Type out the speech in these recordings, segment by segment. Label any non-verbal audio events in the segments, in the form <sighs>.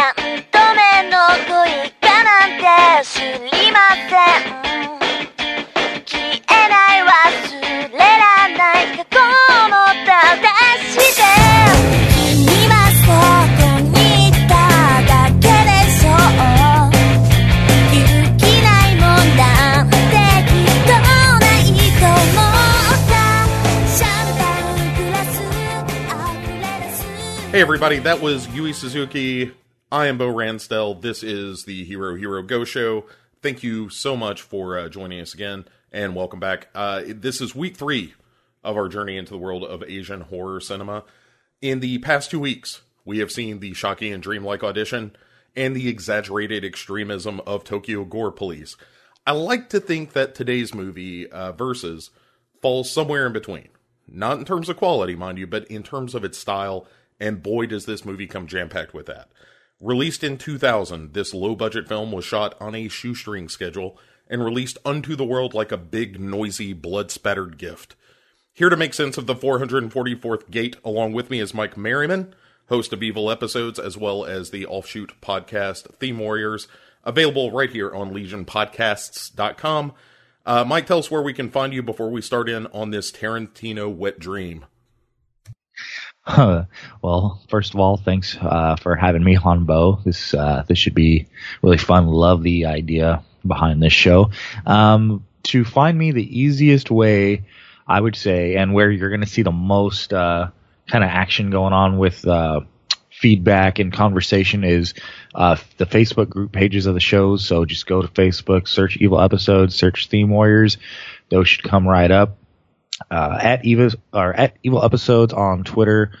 何度目の恋かなんて知りません消えない忘れられない過去も正して君はそこにいただけでしょう勇気ないもんなんてきっとないと思ったシャンパングラス溢れ出す Hey everybody, that was Yui Suzuki. I am Bo Ransdell. This is the Hero Hero Ghost Show. Thank you so much for uh, joining us again, and welcome back. Uh, this is week three of our journey into the world of Asian horror cinema. In the past two weeks, we have seen the shocking and dreamlike audition and the exaggerated extremism of Tokyo Gore Police. I like to think that today's movie, uh, Versus, falls somewhere in between. Not in terms of quality, mind you, but in terms of its style, and boy, does this movie come jam packed with that. Released in 2000, this low budget film was shot on a shoestring schedule and released unto the world like a big, noisy, blood spattered gift. Here to make sense of the 444th gate, along with me is Mike Maryman, host of Evil Episodes, as well as the offshoot podcast Theme Warriors, available right here on legionpodcasts.com. Uh, Mike, tell us where we can find you before we start in on this Tarantino wet dream. <laughs> well, first of all, thanks uh, for having me on, Bo. This uh, this should be really fun. Love the idea behind this show. Um, to find me, the easiest way, I would say, and where you're going to see the most uh, kind of action going on with uh, feedback and conversation is uh, the Facebook group pages of the shows. So just go to Facebook, search Evil Episodes, search Theme Warriors. Those should come right up uh, at Eva or at Evil Episodes on Twitter.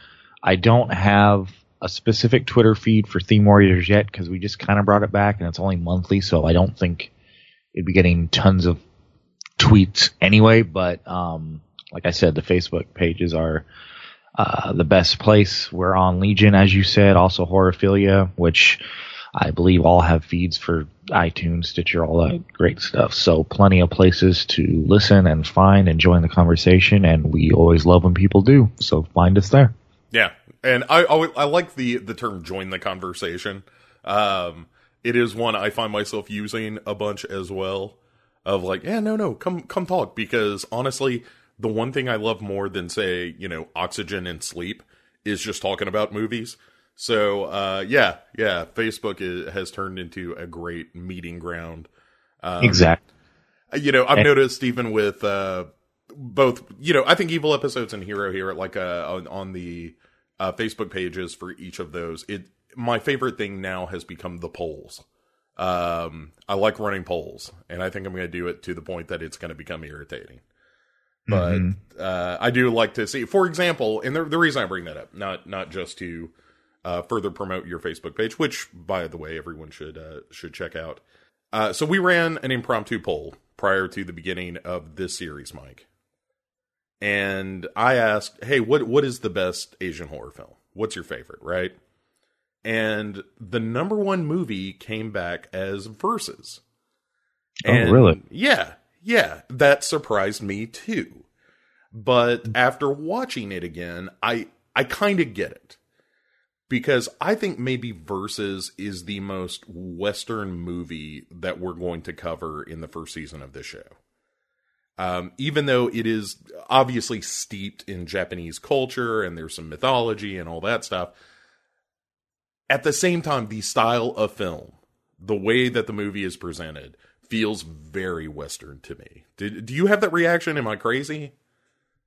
I don't have a specific Twitter feed for Theme Warriors yet because we just kind of brought it back and it's only monthly, so I don't think it'd be getting tons of tweets anyway. But um, like I said, the Facebook pages are uh, the best place. We're on Legion, as you said, also Horophilia, which I believe all have feeds for iTunes, Stitcher, all that great stuff. So plenty of places to listen and find and join the conversation. And we always love when people do. So find us there. Yeah, and I always, I like the the term "join the conversation." Um, it is one I find myself using a bunch as well. Of like, yeah, no, no, come come talk because honestly, the one thing I love more than say, you know, oxygen and sleep is just talking about movies. So, uh, yeah, yeah, Facebook is, has turned into a great meeting ground. Um, exactly. You know, I've noticed even with uh, both, you know, I think Evil Episodes and Hero here, like uh, on, on the uh, Facebook pages for each of those, it my favorite thing now has become the polls. Um, I like running polls, and I think I'm going to do it to the point that it's going to become irritating. But Mm-hmm. uh, I do like to see, for example, and the, the reason I bring that up, not not just to uh, further promote your Facebook page, which, by the way, everyone should uh, should check out. Uh, so we ran an impromptu poll prior to the beginning of this series, Mike, and I asked, "Hey, what what is the best Asian horror film? What's your favorite?" Right, and the number one movie came back as Versus. Oh, really? Yeah, yeah, that surprised me too. But after watching it again, I I kind of get it because I think maybe Versus is the most Western movie that we're going to cover in the first season of this show. Um, even though it is obviously steeped in Japanese culture and there's some mythology and all that stuff, at the same time, the style of film, the way that the movie is presented, feels very Western to me. Did, do you have that reaction? Am I crazy?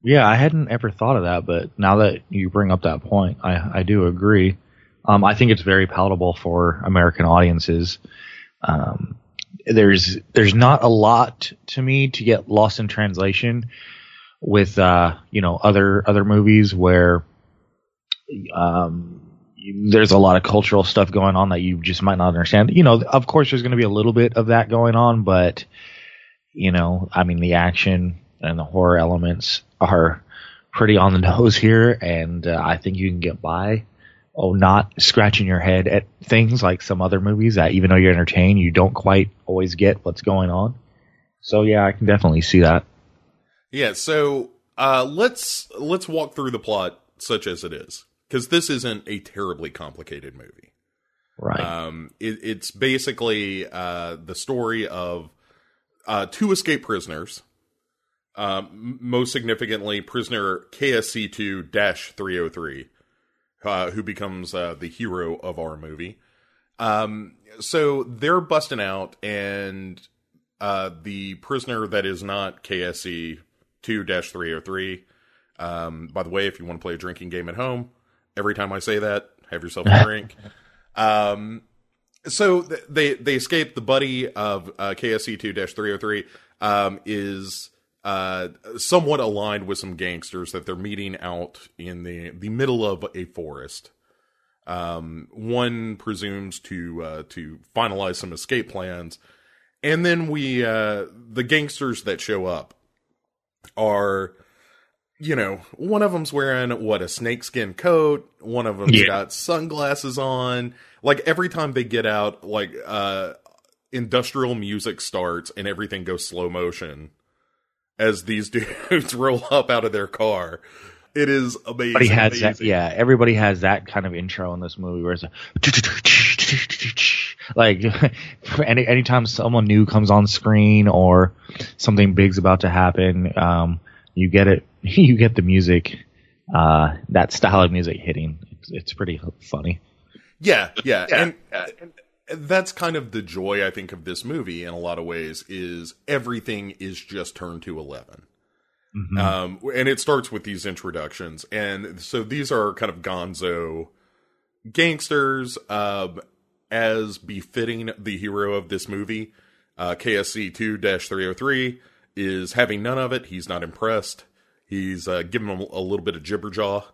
Yeah, I hadn't ever thought of that, but now that you bring up that point, I, I do agree. Um, I think it's very palatable for American audiences. Um, there's there's not a lot to me to get lost in translation with uh, you know other other movies where um, there's a lot of cultural stuff going on that you just might not understand. You know, of course, there's going to be a little bit of that going on, but you know, I mean, the action and the horror elements are pretty on the nose here, and uh, I think you can get by. Oh, not scratching your head at things like some other movies that even though you're entertained, you don't quite always get what's going on. So yeah, I can definitely see that. Yeah, so uh, let's let's walk through the plot such as it is, because this isn't a terribly complicated movie. Right. Um, it, it's basically uh, the story of uh, two escape prisoners. Um, most significantly, prisoner KSC two 303, uh, who becomes uh, the hero of our movie. Um, so they're busting out, and uh, the prisoner that is not KSC two 303. Um, by the way, if you want to play a drinking game at home, every time I say that, have yourself a drink. <laughs> Um, so th- they they escape. The buddy of uh, KSC two three hundred three um, is uh, somewhat aligned with some gangsters that they're meeting out in the the middle of a forest. Um, one presumes to uh, to finalize some escape plans, and then we uh, the gangsters that show up are you know, one of them's wearing what a snakeskin coat, one of them's Yeah. got sunglasses on. Like every time they get out, like uh industrial music starts and everything goes slow motion as these <laughs> dudes roll up out of their car. It is amazing. Everybody has that, yeah. Everybody has that kind of intro in this movie where it's a, <laughs> like <laughs> any anytime someone new comes on screen or something big's about to happen, um, you get it. You get the music, uh, that style of music hitting. It's, it's pretty funny. Yeah, yeah, and, and that's kind of the joy I think of this movie in a lot of ways is everything is just turned to 11. Um, and it starts with these introductions, and so these are kind of Gonzo gangsters, um, as befitting the hero of this movie. Uh, KSC two three hundred three is having none of it. He's not impressed. He's uh, giving them a little bit of jibberjaw,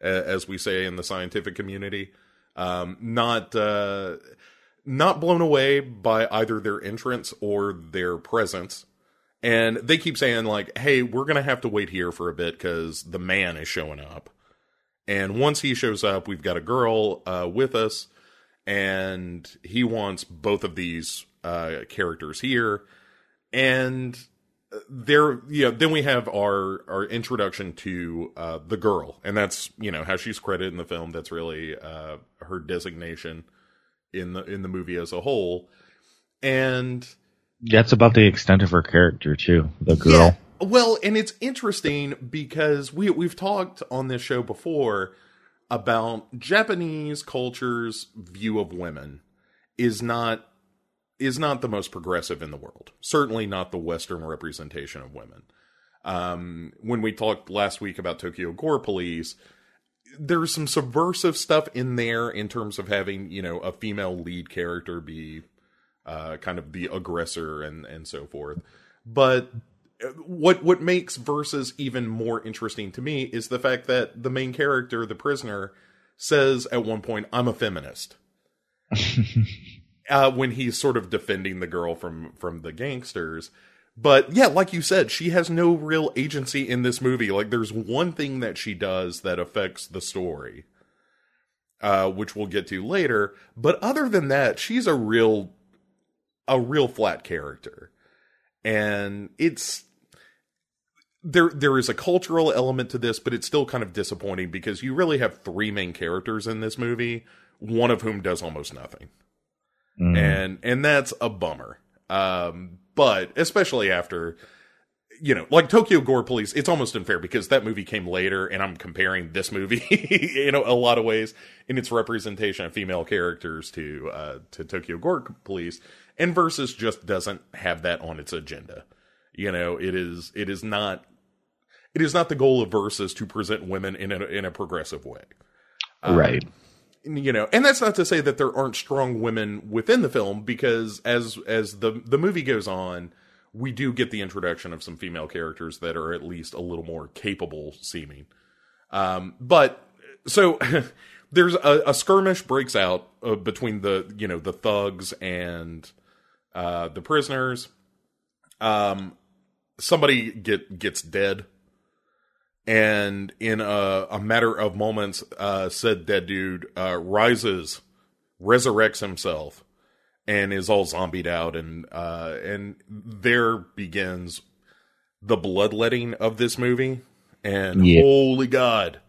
as we say in the scientific community. Um, not uh, not blown away by either their entrance or their presence. And they keep saying like, "Hey, we're gonna have to wait here for a bit because the man is showing up." And once he shows up, we've got a girl uh, with us, and he wants both of these uh, characters here. And there, you know, then we have our our introduction to uh, the girl, and that's you know how she's credited in the film. That's really uh, her designation in the in the movie as a whole. And That's about the extent of her character too. The girl. yeah. Well, and it's interesting because we we've talked on this show before about Japanese culture's view of women is not is not the most progressive in the world. Certainly not the Western representation of women. Um, when we talked last week about Tokyo Gore Police, there's some subversive stuff in there in terms of having you know a female lead character be uh, kind of the aggressor and and so forth. But uh, what what makes versus even more interesting to me is the fact that the main character, the prisoner, says at one point, "I'm a feminist." <laughs> uh, when he's sort of defending the girl from from the gangsters. But yeah, like you said, she has no real agency in this movie. Like, there's one thing that she does that affects the story, uh, which we'll get to later. But other than that, she's a real, a real flat character, and it's there. There is a cultural element to this, but it's still kind of disappointing because you really have three main characters in this movie, one of whom does almost nothing Mm. and and that's a bummer. Um, but especially after, you know, like Tokyo Gore Police, it's almost unfair because that movie came later, and I'm comparing this movie, <laughs> you know, a lot of ways in its representation of female characters to uh, to Tokyo Gore Police, and Versus just doesn't have that on its agenda. You know, it is it is not it is not the goal of Versus to present women in a in a progressive way right. You know and that's not to say that there aren't strong women within the film because as as the the movie goes on we do get the introduction of some female characters that are at least a little more capable seeming. Um but so <laughs> there's a, a skirmish breaks out uh, between the you know the thugs and uh the prisoners. Um somebody get gets dead and in a, a matter of moments, uh, said dead dude uh, rises, resurrects himself, and is all zombied out, and uh, and there begins the bloodletting of this movie. And Yeah. holy God,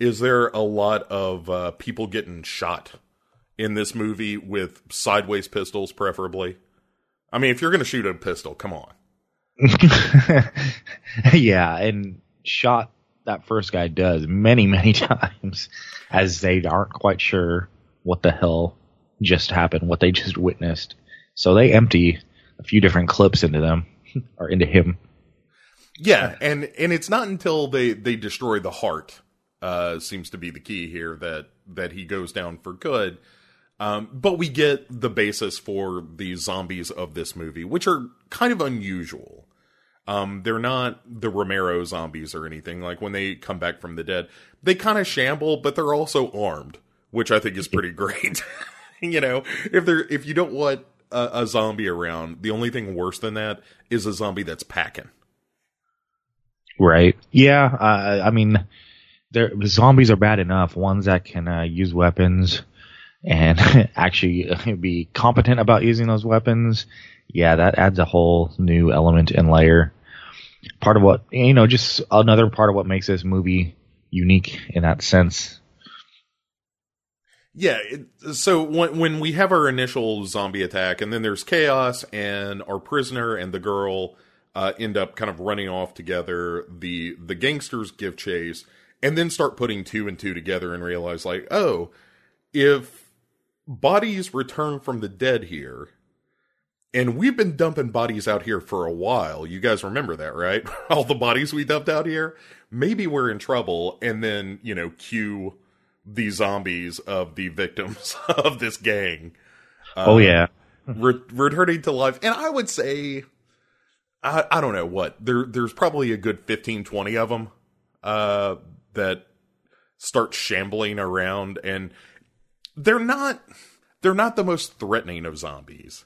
is there a lot of uh, people getting shot in this movie with sideways pistols, preferably. I mean, if you're going to shoot a pistol, come on. <laughs> yeah, and shot that first guy does many, many <laughs> times as they aren't quite sure what the hell just happened, what they just witnessed. So they empty a few different clips into them <laughs> or into him. Yeah, and and it's not until they they destroy the heart uh seems to be the key here that that he goes down for good. Um, but we get the basis for the zombies of this movie, which are kind of unusual. Um, they're not the Romero zombies or anything. Like when they come back from the dead, they kind of shamble, but they're also armed, which I think is pretty <laughs> great. <laughs> you know, if they're if you don't want a, a zombie around, the only thing worse than that is a zombie that's packing. Right. Yeah. Uh, I mean, there zombies are bad enough. Ones that can uh, use weapons and <laughs> actually be competent about using those weapons. Yeah, that adds a whole new element and layer. Part of what you know, just another part of what makes this movie unique in that sense. Yeah, it, so when when we have our initial zombie attack, and then there's chaos, and our prisoner and the girl uh, end up kind of running off together. The the gangsters give chase, and then start putting two and two together and realize like, oh, if bodies return from the dead here, and we've been dumping bodies out here for a while. You guys remember that, right? <laughs> All the bodies we dumped out here. Maybe we're in trouble, and then you know, cue the zombies of the victims <laughs> of this gang. oh yeah, re- returning to life. And I would say, I, I don't know what there. There's probably a good 15, 20 of them uh, that start shambling around, and they're not. They're not the most threatening of zombies.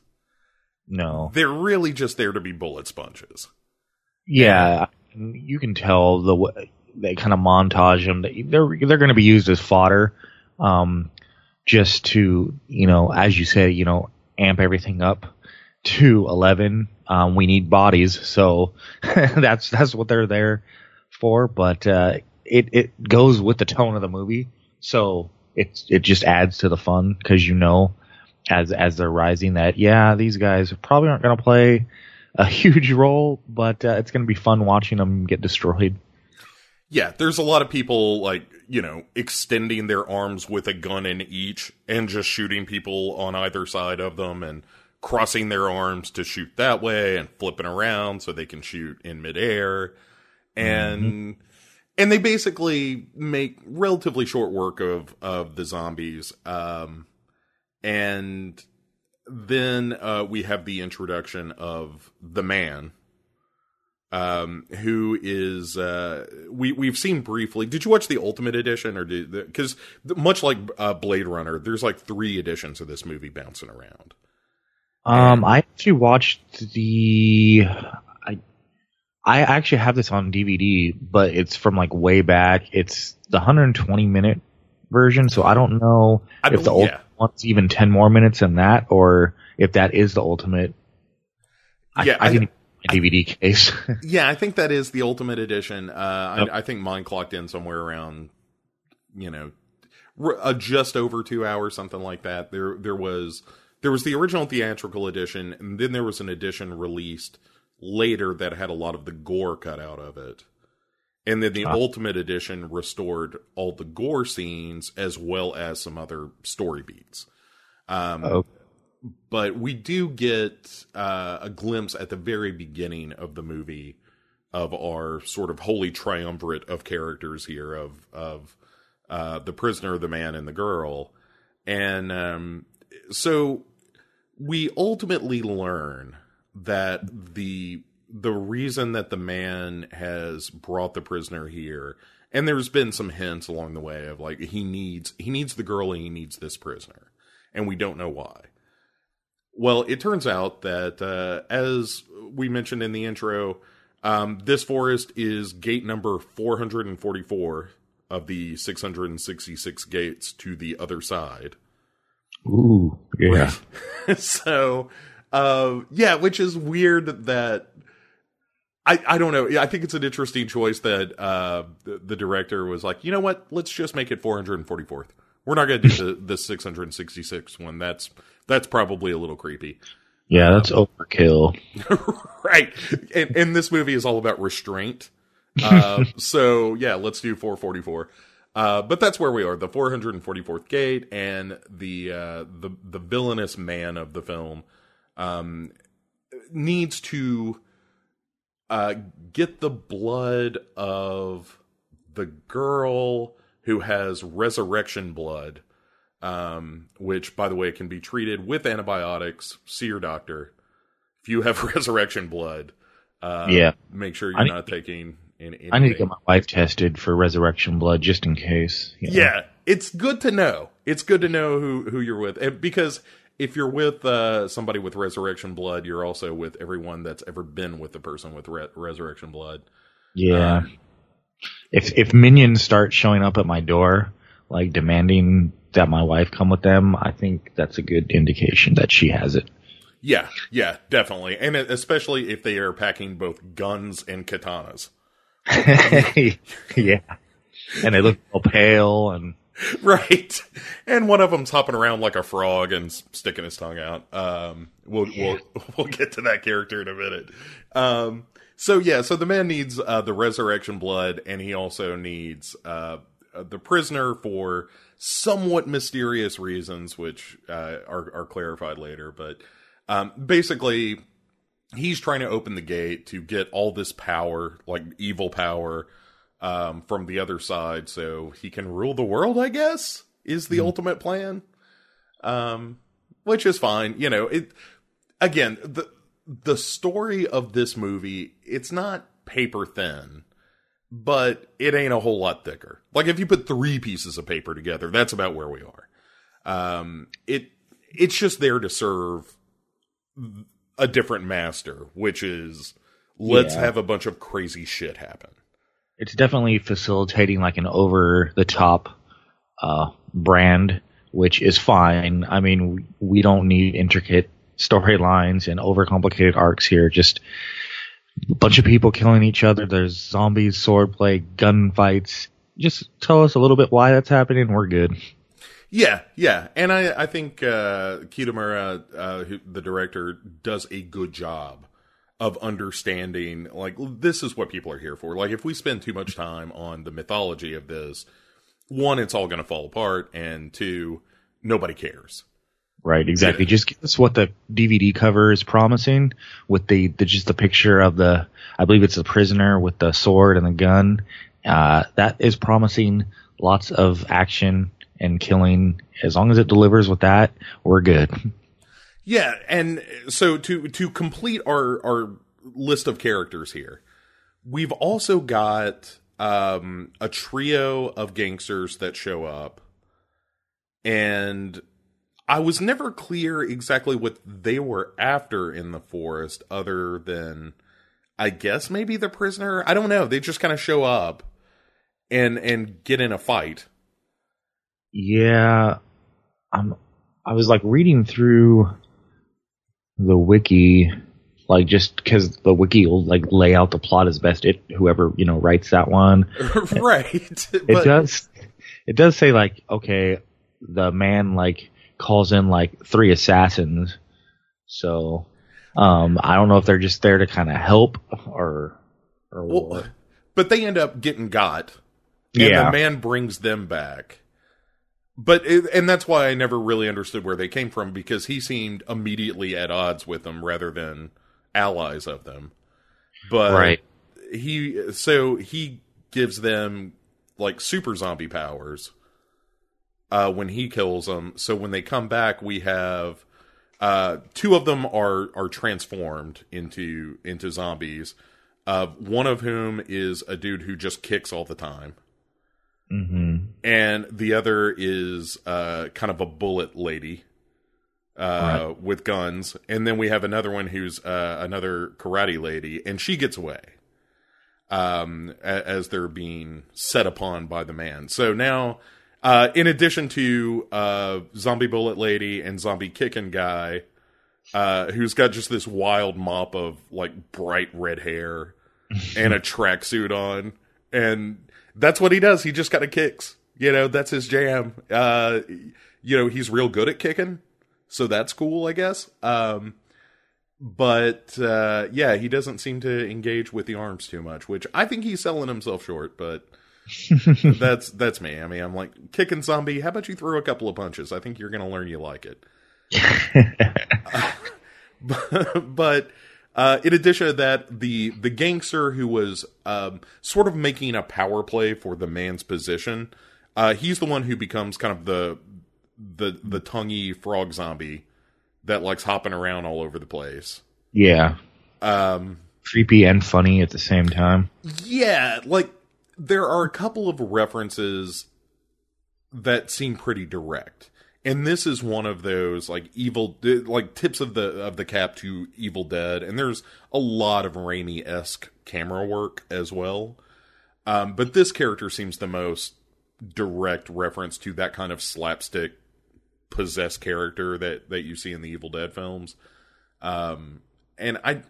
No, they're really just there to be bullet sponges. Yeah, you can tell the way they kind of montage them. They're they're going to be used as fodder, um, just to you know, as you say, you know, amp everything up to eleven. Um, we need bodies, so <laughs> that's that's what they're there for. But uh, it it goes with the tone of the movie, so it it just adds to the fun because you know, as as they're rising, that yeah, these guys probably aren't going to play a <laughs> huge role, but uh, it's going to be fun watching them get destroyed yeah, there's a lot of people like, you know, extending their arms with a gun in each and just shooting people on either side of them and crossing their arms to shoot that way and flipping around so they can shoot in midair. And mm-hmm. and they basically make relatively short work of of the zombies. Um and then uh, we have the introduction of the man um, who is uh, we we've seen briefly. Did you watch the Ultimate Edition or did because much like uh, Blade Runner, there's like three editions of this movie bouncing around. Um, I actually watched the. I I actually have this on DVD, but it's from like way back. It's the 120 minute version, so I don't know I if believe, the old yeah. one's even 10 more minutes than that, or if that is the ultimate. Yeah, I, I, I didn't DVD case. <laughs> yeah, I think that is the ultimate edition. Uh, I, I, think mine clocked in somewhere around, you know, uh, just over two hours, something like that. There, there was there was the original theatrical edition, and then there was an edition released later that had a lot of the gore cut out of it. And then the ah. ultimate edition restored all the gore scenes as well as some other story beats. Um, oh but we do get uh, a glimpse at the very beginning of the movie of our sort of holy triumvirate of characters here of of uh, the prisoner, the man, and the girl, and um, so we ultimately learn that the the reason that the man has brought the prisoner here and there's been some hints along the way of like he needs he needs the girl and he needs this prisoner and we don't know why well, it turns out that, uh, as we mentioned in the intro, um, this forest is gate number 444 of the 666 gates to the other side. Ooh, yeah. <laughs> so, uh, yeah, which is weird that I, I don't know. I think it's an interesting choice that uh, the, the, director was like, you know what? Let's just make it 444th. We're not going to do the the 666 one. That's that's probably a little creepy. Yeah, that's overkill. <laughs> right. And, and this movie is all about restraint. Uh, <laughs> so yeah, let's do 444. Uh, but that's where we are, the 444th gate, and the uh, the the villainous man of the film um, needs to uh, get the blood of the girl who has resurrection blood, um, which, by the way, can be treated with antibiotics. See your doctor if you have <laughs> resurrection blood. Uh, Yeah. make sure you're not taking. In, I need to get my wife tested for resurrection blood just in case. you know. Yeah, it's good to know. It's good to know who who you're with, And because if you're with uh, somebody with resurrection blood, you're also with everyone that's ever been with the person with re- resurrection blood. Yeah. Um, if if minions start showing up at my door, like demanding that my wife come with them, I think that's a good indication that she has it. Yeah, yeah, definitely, and especially if they are packing both guns and katanas. <laughs> yeah. And they look all pale and <laughs> Right, and one of them's hopping around like a frog and sticking his tongue out. Um, we'll we'll <laughs> we'll get to that character in a minute. Um, so yeah, so the man needs uh, the resurrection blood, and he also needs uh, uh, the prisoner for somewhat mysterious reasons, which uh, are are clarified later. But um, basically, he's trying to open the gate to get all this power, like evil power, um, from the other side, so he can rule the world. I guess is the ultimate plan. Um, which is fine. You know, it again the the story of this movie. It's not paper thin, but it ain't a whole lot thicker. Like if you put three pieces of paper together, that's about where we are. Um, it it's just there to serve a different master, which is let's Yeah. have a bunch of crazy shit happen. It's definitely facilitating like an over the top uh, brand, which is fine. I mean, we don't need intricate storylines and overcomplicated arcs here. Just a bunch of people killing each other. There's zombies, swordplay, gunfights. Just tell us a little bit why that's happening. We're good. Yeah, yeah, and I I think uh, Kitamura, uh, who, the director, does a good job of understanding. Like this is what people are here for. Like if we spend too much time on the mythology of this, one, it's all going to fall apart, and two, nobody cares. Right, exactly. Just give us what the DVD cover is promising with the, the just the picture of the I believe it's the prisoner with the sword and the gun. Uh, that is promising lots of action and killing. As long as it delivers with that, we're good. <laughs> Yeah, and so to to complete our our list of characters here, we've also got um, a trio of gangsters that show up, and I was never clear exactly what they were after in the forest, other than I guess maybe the prisoner. I don't know. They just kind of show up and and get in a fight. Yeah, I'm. I was like reading through the wiki, like just because the wiki will like lay out the plot as best it whoever you know writes that one. <laughs> right. it does it does say like okay the man like calls in like three assassins so um i don't know if they're just there to kind of help or or Well, what but they end up getting got. And Yeah. the man brings them back. But it, and that's why I never really understood where they came from because he seemed immediately at odds with them rather than allies of them. But right he so he gives them like super zombie powers uh when he kills them. So when they come back we have uh two of them are are transformed into into zombies. Uh one of whom is a dude who just kicks all the time hmm and the other is uh kind of a bullet lady uh with guns. And then we have another one who's uh another karate lady and she gets away um as they're being set upon by the man. So now uh in addition to uh zombie bullet lady and zombie kicking guy uh who's got just this wild mop of like bright red hair <laughs> and a tracksuit on and that's what he does. He just kind of kicks You know, that's his jam. Uh, you know, he's real good at kicking, so that's cool, I guess. Um, but uh, yeah, he doesn't seem to engage with the arms too much, which I think he's selling himself short. But <laughs> that's that's me. I mean, I'm like kicking zombie. How about you throw a couple of punches? I think you're going to learn you like it. but, <laughs> <laughs> but uh, in addition to that, the the gangster who was um, sort of making a power play for the man's position, uh, he's the one who becomes kind of the the the tonguey frog zombie that likes hopping around all over the place. Yeah. Um, Creepy and funny at the same time. yeah, like there are a couple of references that seem pretty direct. And this is one of those like evil like tips of the of the cap to Evil Dead and there's a lot of Raimi-esque camera work as well. Um, but this character seems the most direct reference to that kind of slapstick possessed character that that you see in the Evil Dead films. Um, and I,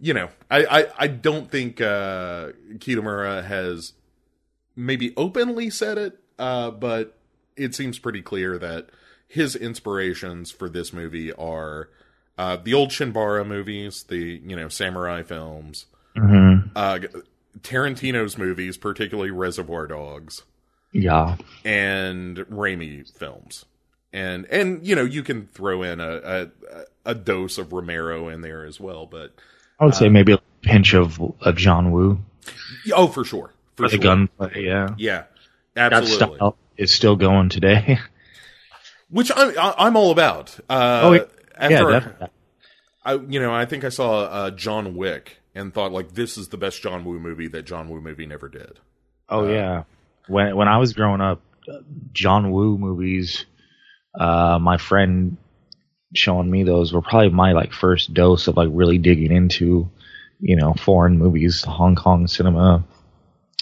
you know, I I, I don't think uh, Kitamura has maybe openly said it, uh, but it seems pretty clear that his inspirations for this movie are uh, the old Chanbara movies, the you know samurai films, Mm-hmm. uh, Tarantino's movies, particularly Reservoir Dogs Yeah. and Raimi films. And and you know you can throw in a a, a dose of Romero in there as well, but I would say maybe a pinch of of John Woo oh for sure for for the sure. gunplay. Yeah. yeah absolutely. That style is still going today. <laughs> which I'm I- I'm all about. Uh, Oh, yeah. after yeah, I- definitely. I you know I think I saw uh, John Wick and thought like this is the best John Woo movie that John Woo movie never did. Oh yeah. When when I was growing up, John Woo movies, uh, my friend showing me those were probably my like first dose of like really digging into, you know, foreign movies, Hong Kong cinema.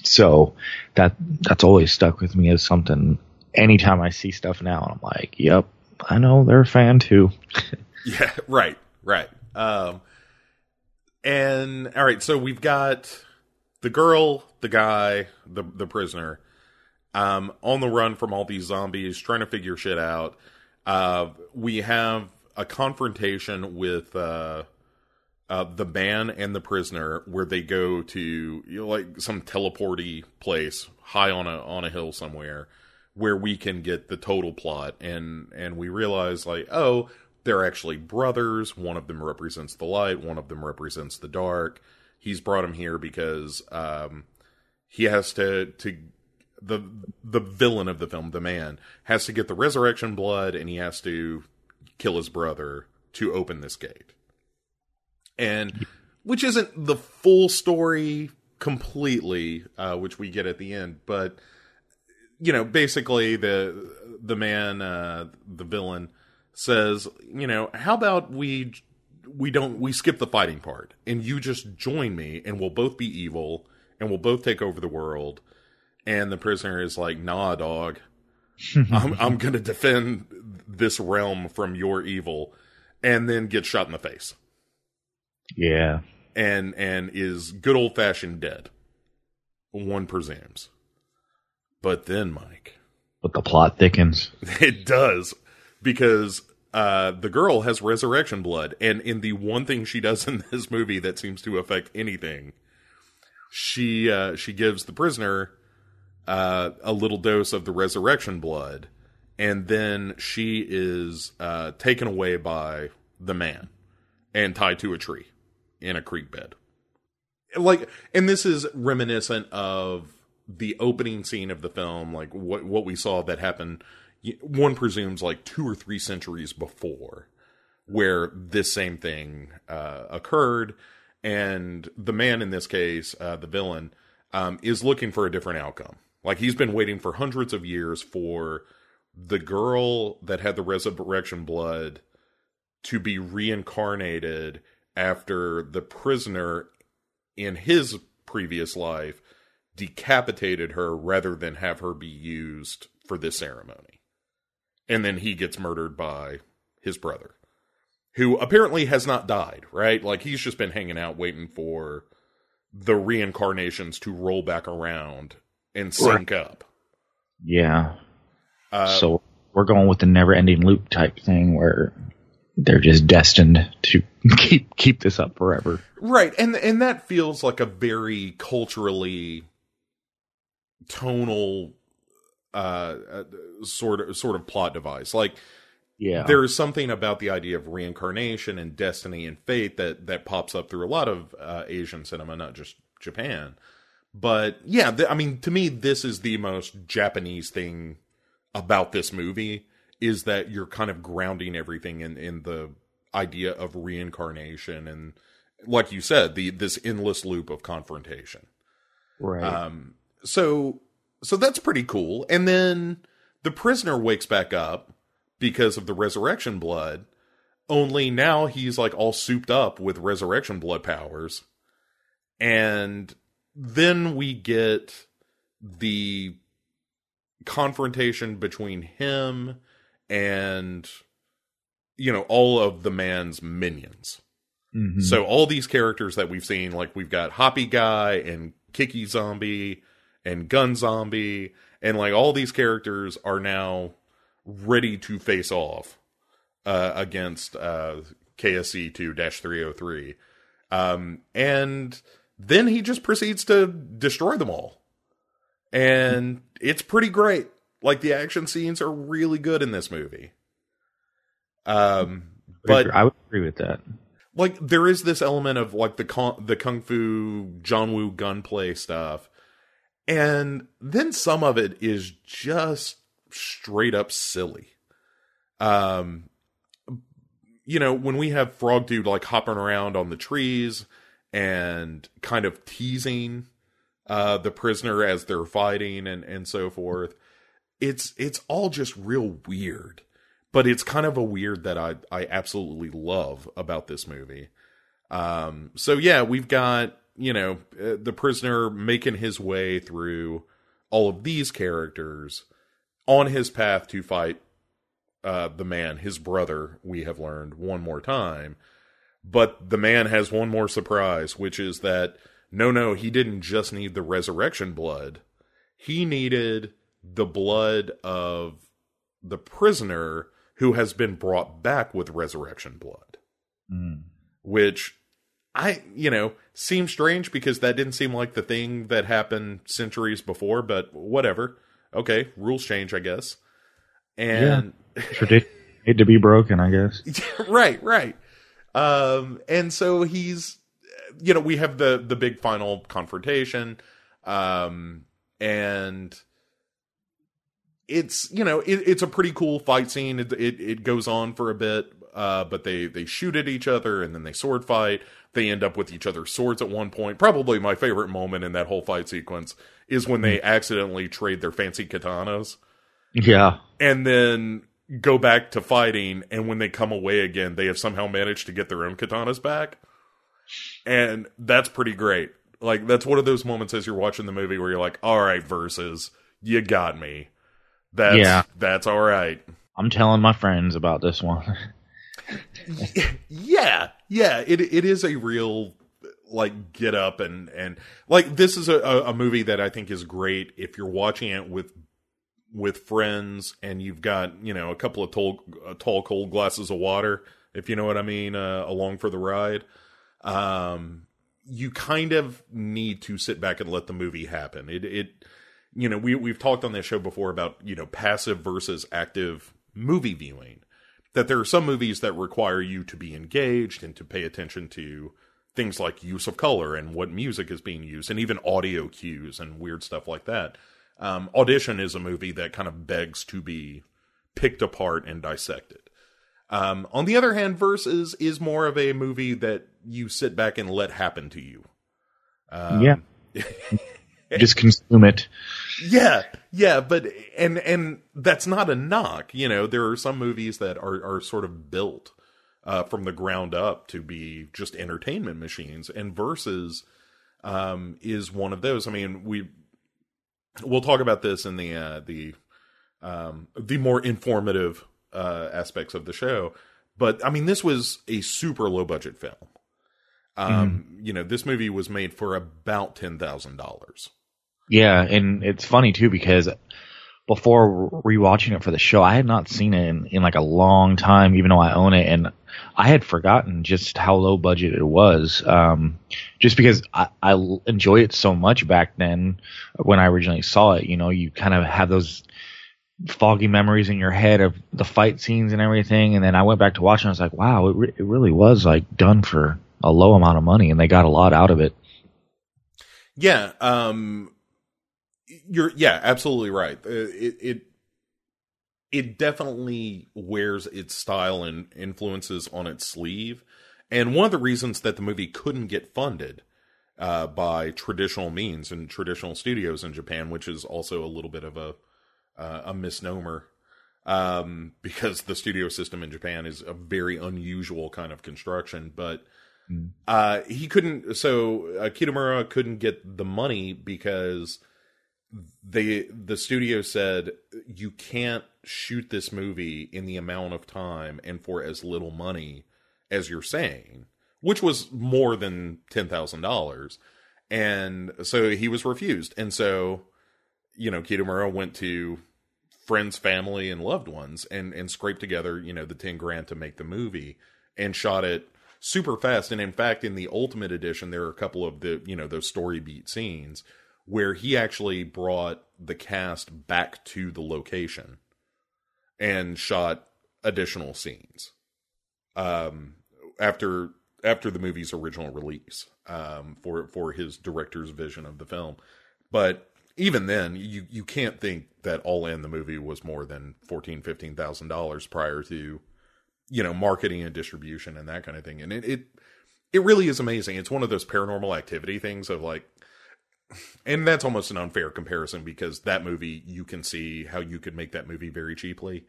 So that that's always stuck with me as something. Anytime I see stuff now, I'm like, yep, I know they're a fan too. <laughs> Yeah, right, right. Um, and all right, so we've got the girl, the guy, the the prisoner, um, on the run from all these zombies, trying to figure shit out. Uh, we have a confrontation with uh, uh, the man and the prisoner, where they go to you know, like some teleporty place high on a on a hill somewhere, where we can get the total plot, and and we realize like, oh, they're actually brothers. One of them represents the light, one of them represents the dark. He's brought him here because um, he has to to the the villain of the film, the man, has to get the resurrection blood, and he has to kill his brother to open this gate. And which isn't the full story completely, uh, which we get at the end, but you know, basically the the man, uh, the villain, says, you know, how about we we don't we skip the fighting part and you just join me and we'll both be evil and we'll both take over the world. And the prisoner is like, nah, dog. <laughs> I'm I'm gonna defend this realm from your evil, and then get shot in the face, Yeah. and and is good old fashioned dead. One presumes, but then Mike, But the plot thickens. <laughs> it does because uh, the girl has resurrection blood, and in the one thing she does <laughs> in this movie that seems to affect anything, she uh, she gives the prisoner uh, a little dose of the resurrection blood, and then she is uh, taken away by the man and tied to a tree in a creek bed. Like, and this is reminiscent of the opening scene of the film, like what what we saw that happened. One presumes like two or three centuries before, where this same thing uh, occurred, and the man in this case, uh, the villain, um, is looking for a different outcome. Like he's been waiting for hundreds of years for the girl that had the resurrection blood to be reincarnated after the prisoner in his previous life decapitated her rather than have her be used for this ceremony. And then he gets murdered by his brother, who apparently has not died, right? Like he's just been hanging out waiting for the reincarnations to roll back around and sync up. Yeah. Uh, so we're going with the never-ending loop type thing where they're just destined to <laughs> keep keep this up forever. Right, and and that feels like a very culturally tonal uh, uh sort of sort of plot device. Like Yeah. there is something about the idea of reincarnation and destiny and fate that that pops up through a lot of uh, Asian cinema, not just Japan. But yeah, th- I mean, to me, this is the most Japanese thing about this movie is that you're kind of grounding everything in in the idea of reincarnation and, like you said, the this endless loop of confrontation. right. Um, so so that's pretty cool. And then the prisoner wakes back up because of the resurrection blood. Only now he's like all souped up with resurrection blood powers. And then we get the confrontation between him and you know all of the man's minions. Mhm. So all these characters that we've seen, like we've got Hoppy Guy and Kiki Zombie and Gun Zombie, and like all these characters are now ready to face off uh, against uh, KSC two three hundred three, um, and then he just proceeds to destroy them all, and it's pretty great. Like the action scenes are really good in this movie. Um, but I would agree with that. like there is this element of like the con- the kung fu John Woo gunplay stuff, and then some of it is just straight up silly. Um, you know when we have Frog Dude like hopping around on the trees and kind of teasing uh the prisoner as they're fighting and and so forth, it's it's all just real weird but it's kind of a weird that I I absolutely love about this movie. Um, so yeah, we've got you know uh, the prisoner making his way through all of these characters on his path to fight uh, the man, his brother. We have learned one more time, but the man has one more surprise, which is that no, no, he didn't just need the resurrection blood; he needed the blood of the prisoner who has been brought back with resurrection blood, Mm. which I, you know, seems strange because that didn't seem like the thing that happened centuries before, but whatever. Okay, rules change, I guess. And Tradition made to be broken, I guess. <laughs> right, right. Um, and so he's, you know, we have the the big final confrontation, um, and it's you know it, it's a pretty cool fight scene. It, it it goes on for a bit, uh, but they they shoot at each other and then they sword fight. They end up with each other's swords at one point. Probably my favorite moment in that whole fight sequence is when they accidentally trade their fancy katanas Yeah. and then go back to fighting and when they come away again they have somehow managed to get their own katanas back and that's pretty great like that's one of those moments as you're watching the movie where you're like all right versus you got me that's Yeah. that's all right I'm telling my friends about this one. <laughs> yeah yeah it it is a real like get up and and like this is a, a a movie that i think is great if you're watching it with with friends and you've got you know a couple of tall uh, tall cold glasses of water if you know what i mean uh, along for the ride um you kind of need to sit back and let the movie happen it it you know we we've talked on this show before about you know passive versus active movie viewing that there are some movies that require you to be engaged and to pay attention to things like use of color and what music is being used and even audio cues and weird stuff like that. Um, Audition is a movie that kind of begs to be picked apart and dissected. Um, on the other hand, Versus is more of a movie that you sit back and let happen to you. Um, Yeah. <laughs> Just consume it. yeah, yeah, but and and that's not a knock. You know, there are some movies that are are sort of built uh, from the ground up to be just entertainment machines, and Versus um, is one of those. I mean, we we'll talk about this in the uh, the um, the more informative uh, aspects of the show, but I mean, this was a super low budget film. Um, You know, this movie was made for about ten thousand dollars. Yeah, and it's funny too because before rewatching it for the show, I had not seen it in, in like a long time, even though I own it, and I had forgotten just how low budget it was. Um, just because I, I enjoyed it so much back then when I originally saw it. You know, you kind of have those foggy memories in your head of the fight scenes and everything, and then I went back to watch and I was like, wow, it, re- it really was like done for a low amount of money, and they got a lot out of it. Yeah, um, you're yeah, absolutely right. Uh, it it it definitely wears its style and influences on its sleeve. And one of the reasons that the movie couldn't get funded uh, by traditional means and traditional studios in Japan, which is also a little bit of a uh, a misnomer, um, because the studio system in Japan is a very unusual kind of construction. But mm. uh, he couldn't. So uh, Kitamura couldn't get the money because they the studio said you can't shoot this movie in the amount of time and for as little money as you're saying, which was more than ten thousand dollars. And so he was refused. And so, you know, Kitamura went to friends, family, and loved ones and and scraped together, you know, the ten grand to make the movie and shot it super fast. And in fact, in the ultimate edition, there are a couple of the you know those story beat scenes where he actually brought the cast back to the location and shot additional scenes um, after after the movie's original release um, for for his director's vision of the film. But even then, you you can't think that all in the movie was more than fourteen fifteen thousand dollars prior to you know marketing and distribution and that kind of thing. And it, it it really is amazing. It's one of those paranormal activity things of like and that's almost an unfair comparison because that movie you can see how you could make that movie very cheaply.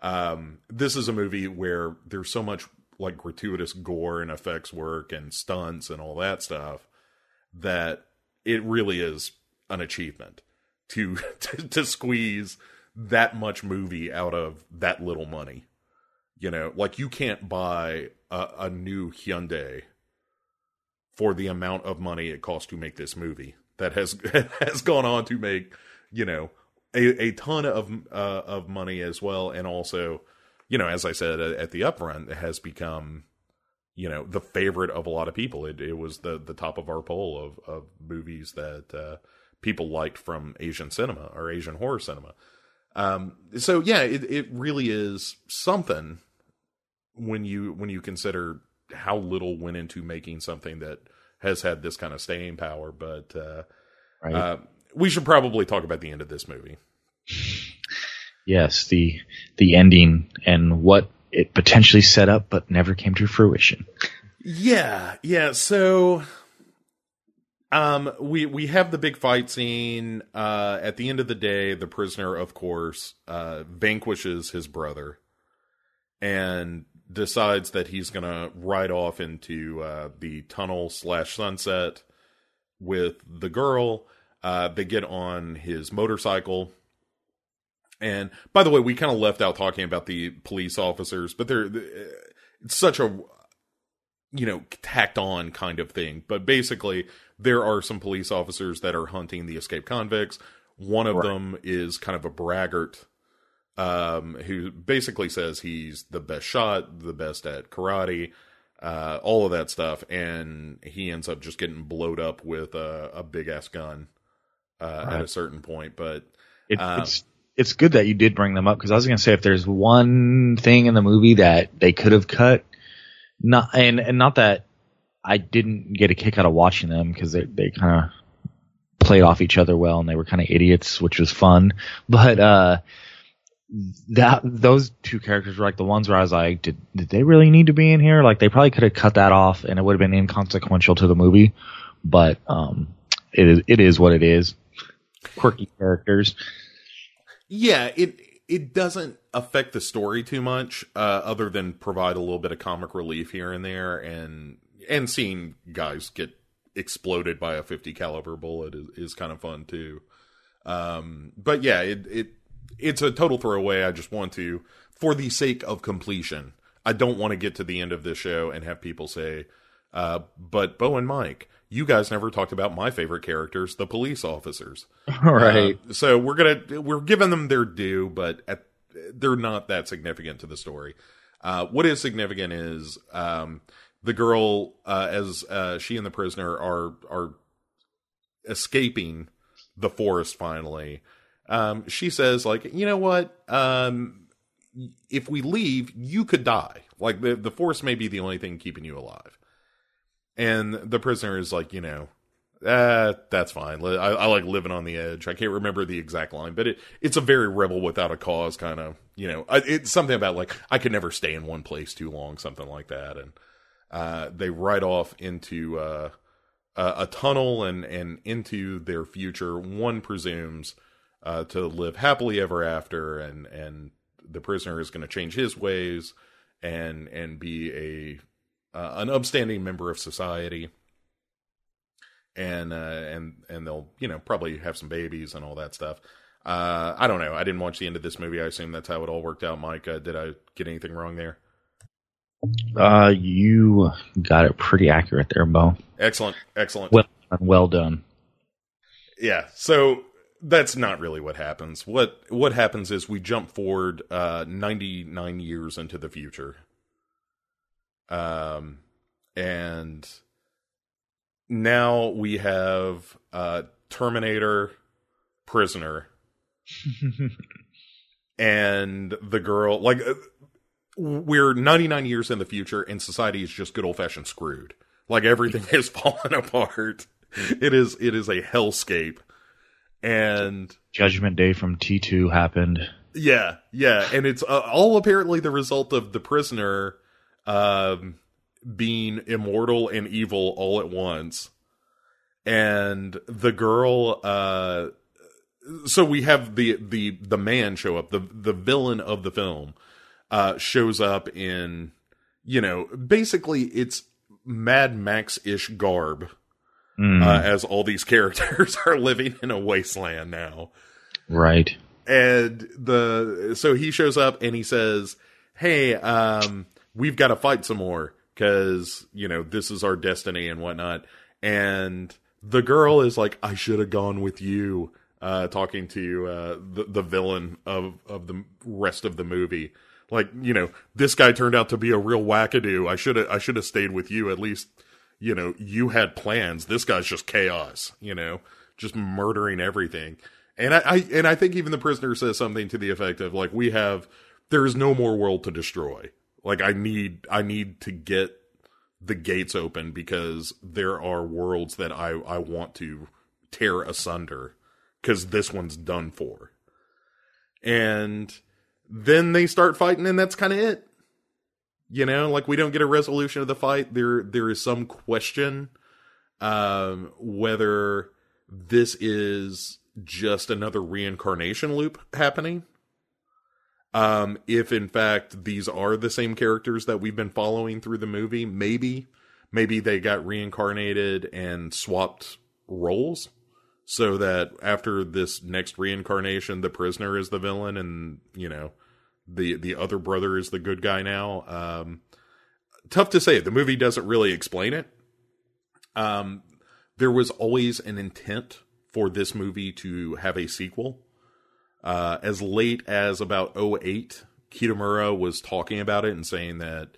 Um, this is a movie where there's so much like gratuitous gore and effects work and stunts and all that stuff that it really is an achievement to <laughs> to, to squeeze that much movie out of that little money. You know, like you can't buy a, a new Hyundai for the amount of money it costs to make this movie that has <laughs> has gone on to make you know a, a ton of uh, of money as well, and also you know as I said at the upfront, has become you know the favorite of a lot of people. It it was the the top of our poll of of movies that uh, people liked from Asian cinema or Asian horror cinema. Um, so yeah, it it really is something when you when you consider how little went into making something that has had this kind of staying power. But uh, right. uh, we should probably talk about the end of this movie. Yes, the the ending and what it potentially set up, but never came to fruition. Yeah, yeah. So, um, we we have the big fight scene. Uh, at the end of the day, the prisoner, of course, uh, vanquishes his brother, and decides that he's going to ride off into uh, the tunnel slash sunset with the girl. Uh, they get on his motorcycle. And by the way, we kind of left out talking about the police officers, but they're it's such a you know tacked on kind of thing. But basically, there are some police officers that are hunting the escaped convicts. One of right. them is kind of a braggart um, who basically says he's the best shot, the best at karate, uh, all of that stuff, and he ends up just getting blowed up with a, a big ass gun uh, right. at a certain point. But it, um, it's it's good that you did bring them up because I was going to say if there's one thing in the movie that they could have cut, not and and not that I didn't get a kick out of watching them because they they kind of played off each other well and they were kind of idiots, which was fun, <laughs> but. uh that those two characters were like the ones where I was like, did did they really need to be in here? Like they probably could have cut that off and it would have been inconsequential to the movie. But um, it is it is what it is. Quirky characters. Yeah, it it doesn't affect the story too much, uh, other than provide a little bit of comic relief here and there, and and seeing guys get exploded by a 50 caliber bullet is, is kind of fun too. Um, but yeah, it it it's a total throwaway. I just want to, for the sake of completion, I don't want to get to the end of this show and have people say, uh, but Bo and Mike, you guys never talked about my favorite characters, the police officers. <laughs> right. Uh, so we're gonna we're giving them their due, but at, they're not that significant to the story. Uh, what is significant is um, the girl, uh, as uh, she and the prisoner are are escaping the forest. Finally, um, she says, "Like, you know what? Um, if we leave, you could die. Like the the forest may be the only thing keeping you alive." And the prisoner is like, you know, uh, that's fine. I, I, like living on the edge. I can't remember the exact line, but it, it's a very rebel without a cause kind of, you know, it's something about like, I could never stay in one place too long, something like that. And, uh, they ride off into, uh, a, a tunnel and, and into their future. One presumes, uh, to live happily ever after and, and the prisoner is going to change his ways and, and be a, uh, an upstanding member of society and uh, and and they'll you know probably have some babies and all that stuff. Uh, I don't know. I didn't watch the end of this movie. I assume that's how it all worked out. Mike, uh, did I get anything wrong there? Uh, you got it pretty accurate there, Bo. Excellent, excellent. Well, well done. Yeah. So that's not really what happens. What what happens is we jump forward uh, 99 years into the future. Um, and now we have uh, Terminator, Prisoner, <laughs> and the girl. Like uh, we're 99 years in the future, and society is just good old fashioned screwed. Like everything <laughs> is falling apart. It is it is a hellscape, and Judgment Day from T two happened. Yeah, yeah, and it's uh, all apparently the result of the prisoner um, being immortal and evil all at once. And the girl uh so we have the the the man show up, the the villain of the film uh shows up in you know, basically it's Mad Max-ish garb. Mm. Uh, as all these <laughs> characters are living in a wasteland now. Right. And the so he shows up and he says, "Hey, um, we've got to fight some more because you know this is our destiny and whatnot." And the girl is like, "I should have gone with you." Uh, talking to uh, the the villain of of the rest of the movie, like you know, this guy turned out to be a real wackadoo. I should have I should have stayed with you at least. You know, you had plans. This guy's just chaos. You know, just murdering everything. And I, I and I think even the prisoner says something to the effect of like, "We have there is no more world to destroy. Like I need I need to get the gates open because there are worlds that I I want to tear asunder cuz this one's done for. And then they start fighting and that's kind of it. You know, like we don't get a resolution of the fight. There there is some question um whether this is just another reincarnation loop happening um, if in fact these are the same characters that we've been following through the movie, maybe, maybe they got reincarnated and swapped roles so that after this next reincarnation, the prisoner is the villain and, you know, the, the other brother is the good guy now. Um, tough to say. The movie doesn't really explain it. Um, there was always an intent for this movie to have a sequel uh, as late as about 08, Kitamura was talking about it and saying that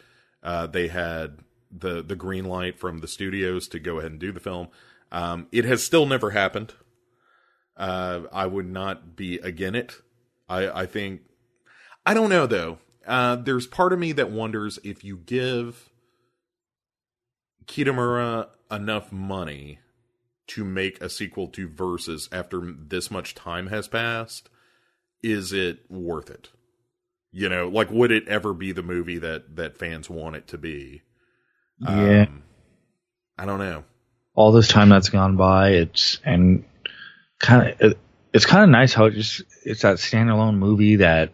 uh, they had the the green light from the studios to go ahead and do the film. Um, it has still never happened. Uh, I would not be again it. I, I think I don't know though. Uh, there's part of me that wonders if you give Kitamura enough money to make a sequel to Versus after this much time has passed, is it worth it? You know, like would it ever be the movie that that fans want it to be? Yeah. Um, I don't know. All this time that's gone by, it's and kind of it's kind of nice how it just it's that standalone movie that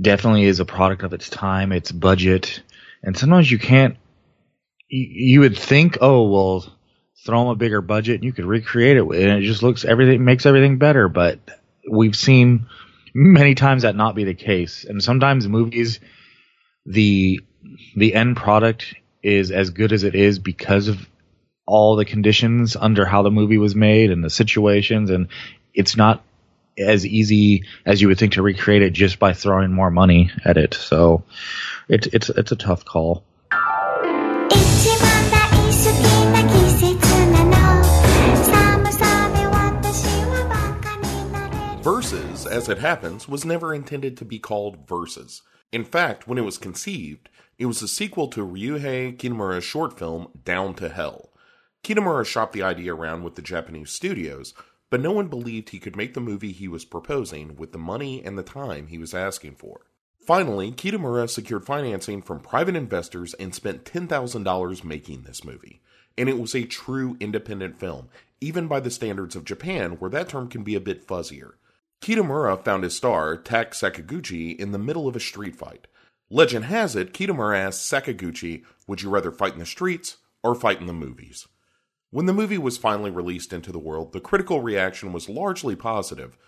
definitely is a product of its time, its budget, and sometimes you can't. You, you would think, oh well, throw them a bigger budget and you could recreate it, and it just looks everything makes everything better. But we've seen many times that not be the case. And sometimes movies, the the end product is as good as it is because of all the conditions under how the movie was made and the situations, and it's not as easy as you would think to recreate it just by throwing more money at it. So it's it's it's a tough call. Versus, as it happens, was never intended to be called Versus. In fact, when it was conceived, it was a sequel to Ryuhei Kitamura's short film Down to Hell. Kitamura shopped the idea around with the Japanese studios, but no one believed he could make the movie he was proposing with the money and the time he was asking for. Finally, Kitamura secured financing from private investors and spent $10,000 making this movie. And it was a true independent film, even by the standards of Japan, where that term can be a bit fuzzier. Kitamura found his star, Tak Sakaguchi, in the middle of a street fight. Legend has it, Kitamura asked Sakaguchi, Would you rather fight in the streets or fight in the movies? When the movie was finally released into the world, the critical reaction was largely positive,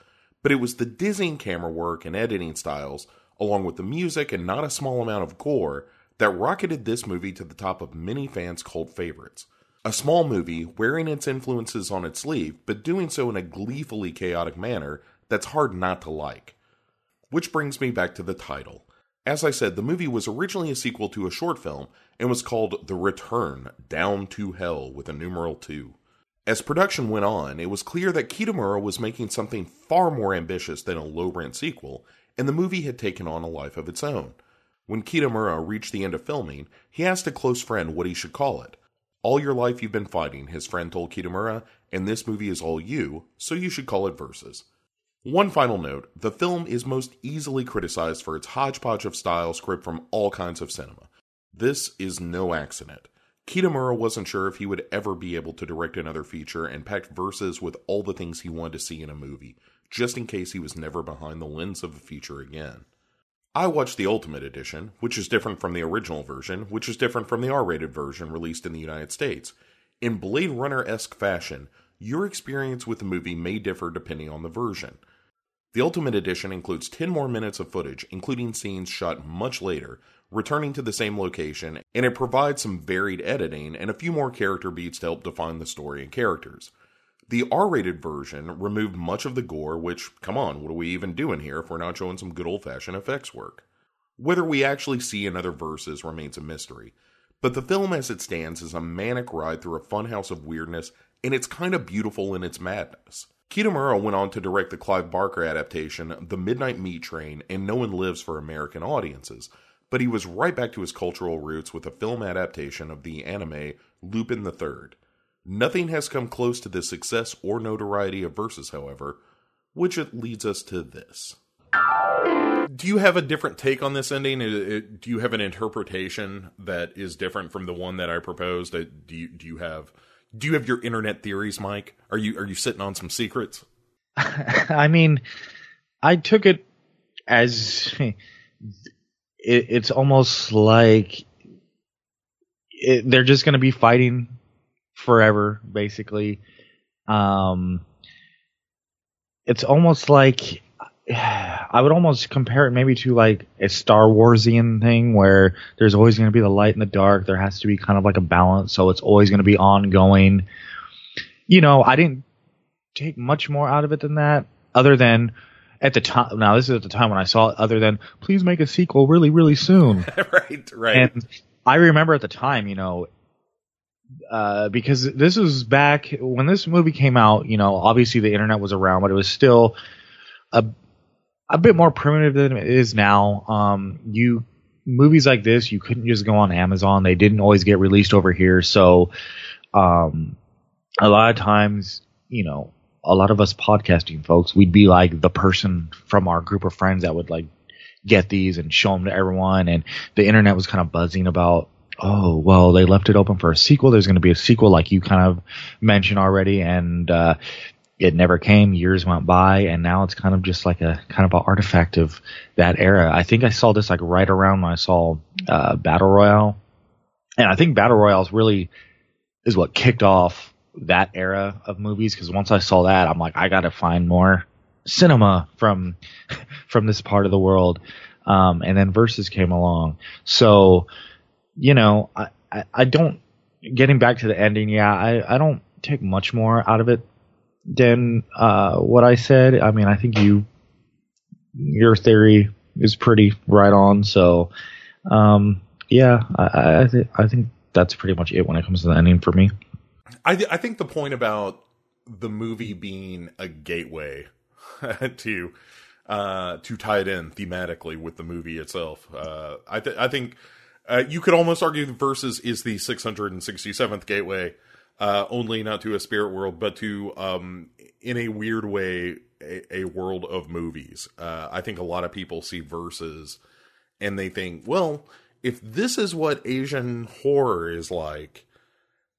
but it was the dizzying camera work and editing styles, along with the music and not a small amount of gore, that rocketed this movie to the top of many fans' cult favorites. A small movie wearing its influences on its sleeve, but doing so in a gleefully chaotic manner that's hard not to like. Which brings me back to the title. As I said, the movie was originally a sequel to a short film and was called The Return Down to Hell with a numeral 2. As production went on, it was clear that Kitamura was making something far more ambitious than a low rent sequel, and the movie had taken on a life of its own. When Kitamura reached the end of filming, he asked a close friend what he should call it. All your life you've been fighting, his friend told Kitamura, and this movie is all you, so you should call it Versus. One final note the film is most easily criticized for its hodgepodge of style script from all kinds of cinema. This is no accident. Kitamura wasn't sure if he would ever be able to direct another feature and packed Versus with all the things he wanted to see in a movie, just in case he was never behind the lens of a feature again. I watched the Ultimate Edition, which is different from the original version, which is different from the R rated version released in the United States. In Blade Runner esque fashion, your experience with the movie may differ depending on the version. The Ultimate Edition includes 10 more minutes of footage, including scenes shot much later, returning to the same location, and it provides some varied editing and a few more character beats to help define the story and characters. The R rated version removed much of the gore, which, come on, what are we even doing here if we're not showing some good old fashioned effects work? Whether we actually see another Versus remains a mystery, but the film as it stands is a manic ride through a funhouse of weirdness, and it's kind of beautiful in its madness. Kitamura went on to direct the Clive Barker adaptation, The Midnight Meat Train, and No One Lives for American audiences, but he was right back to his cultural roots with a film adaptation of the anime Lupin the Third. Nothing has come close to the success or notoriety of Versus, however, which it leads us to this. Do you have a different take on this ending? Do you have an interpretation that is different from the one that I proposed? Uh, Do you do you have do you have your internet theories, Mike? Are you are you sitting on some secrets? <laughs> I mean, I took it as it, it's almost like it, they're just going to be fighting forever, basically. Um, it's almost like <sighs> I would almost compare it maybe to like a Star Warsian thing where there's always going to be the light and the dark. There has to be kind of like a balance, so it's always going to be ongoing. You know, I didn't take much more out of it than that, other than at the time. Now, this is at the time when I saw it. Other than please make a sequel really, really soon. <laughs> right, right. And I remember at the time, you know, uh, because this was back when this movie came out. You know, obviously the internet was around, but it was still a a bit more primitive than it is now. Um, you movies like this, you couldn't just go on Amazon. They didn't always get released over here, so um, a lot of times, you know, a lot of us podcasting folks, we'd be like the person from our group of friends that would like get these and show them to everyone, and the internet was kind of buzzing about. Oh well, they left it open for a sequel. There's going to be a sequel, like you kind of mentioned already, and uh, it never came. Years went by, and now it's kind of just like a kind of an artifact of that era. I think I saw this like right around when I saw uh, Battle Royale, and I think Battle Royale is really is what kicked off that era of movies. Because once I saw that, I'm like, I got to find more cinema from <laughs> from this part of the world. Um, and then Versus came along, so you know, I, I, I don't getting back to the ending, yeah, I, I don't take much more out of it than uh, what I said. I mean, I think you your theory is pretty right on. So, um, yeah, I I, th- I think that's pretty much it when it comes to the ending for me. I th- I think the point about the movie being a gateway <laughs> to uh, to tie it in thematically with the movie itself. Uh, I th- I think uh, you could almost argue the Versus is the 667th gateway, uh, only not to a spirit world, but to um, in a weird way a, a world of movies. Uh, I think a lot of people see Versus and they think, well, if this is what Asian horror is like,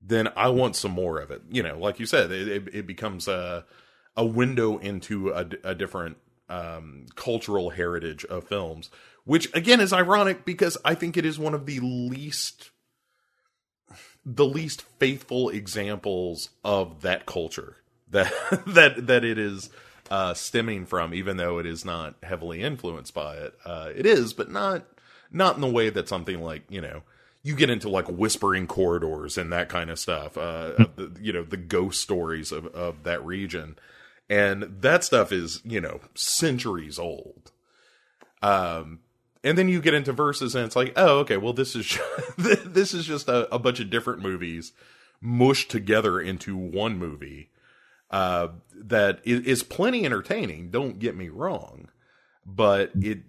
then I want some more of it. You know, like you said, it, it, becomes a a window into a, a different um, cultural heritage of films, which again is ironic because I think it is one of the least the least faithful examples of that culture that <laughs> that that it is uh, stemming from, even though it is not heavily influenced by it. Uh, it is, but not not in the way that something like you know you get into like whispering corridors and that kind of stuff. Uh, the, you know the ghost stories of of that region, and that stuff is you know centuries old. Um, and then you get into Versus and it's like, oh, okay, well this is <laughs> this is just a, a bunch of different movies mushed together into one movie uh, that is, is plenty entertaining. Don't get me wrong, but it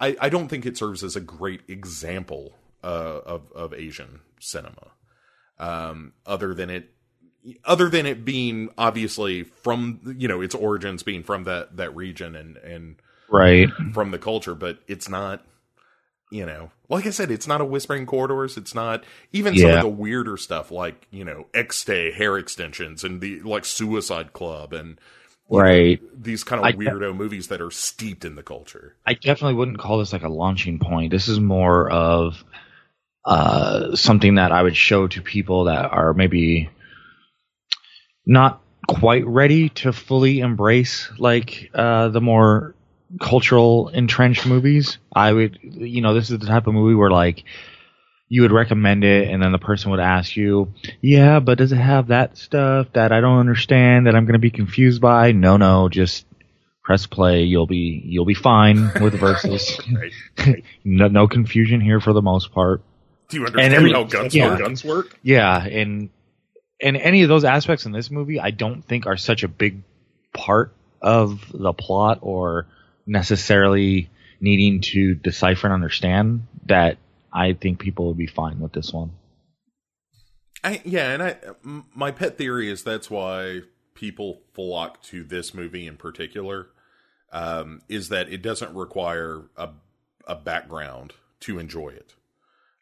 I, I don't think it serves as a great example uh, of of Asian cinema. Um, other than it, other than it being obviously from you know its origins being from that that region and and Right. from the culture, but it's not. You know, like I said, it's not a whispering corridors. It's not even some of the weirder stuff, like you know, Exte hair extensions and the like Suicide Club and you know, Right. these kind of weirdo movies that are steeped in the culture. I definitely wouldn't call this like a launching point. This is more of uh, something that I would show to people that are maybe not quite ready to fully embrace like uh, the more cultural entrenched movies. I would, you know, this is the type of movie where like you would recommend it, and then the person would ask you, "Yeah, but does it have that stuff that I don't understand that I'm going to be confused by?" No, no, just press play. You'll be you'll be fine with <laughs> Versus. Right? <laughs> no, no confusion here for the most part. Do you understand every- how guns yeah. work? Guns work? Yeah, and and any of those aspects in this movie, I don't think are such a big part of the plot or necessarily needing to decipher and understand that I think people will be fine with this one. I, yeah, and I my pet theory is that's why people flock to this movie in particular. Um, is that it doesn't require a a background to enjoy it.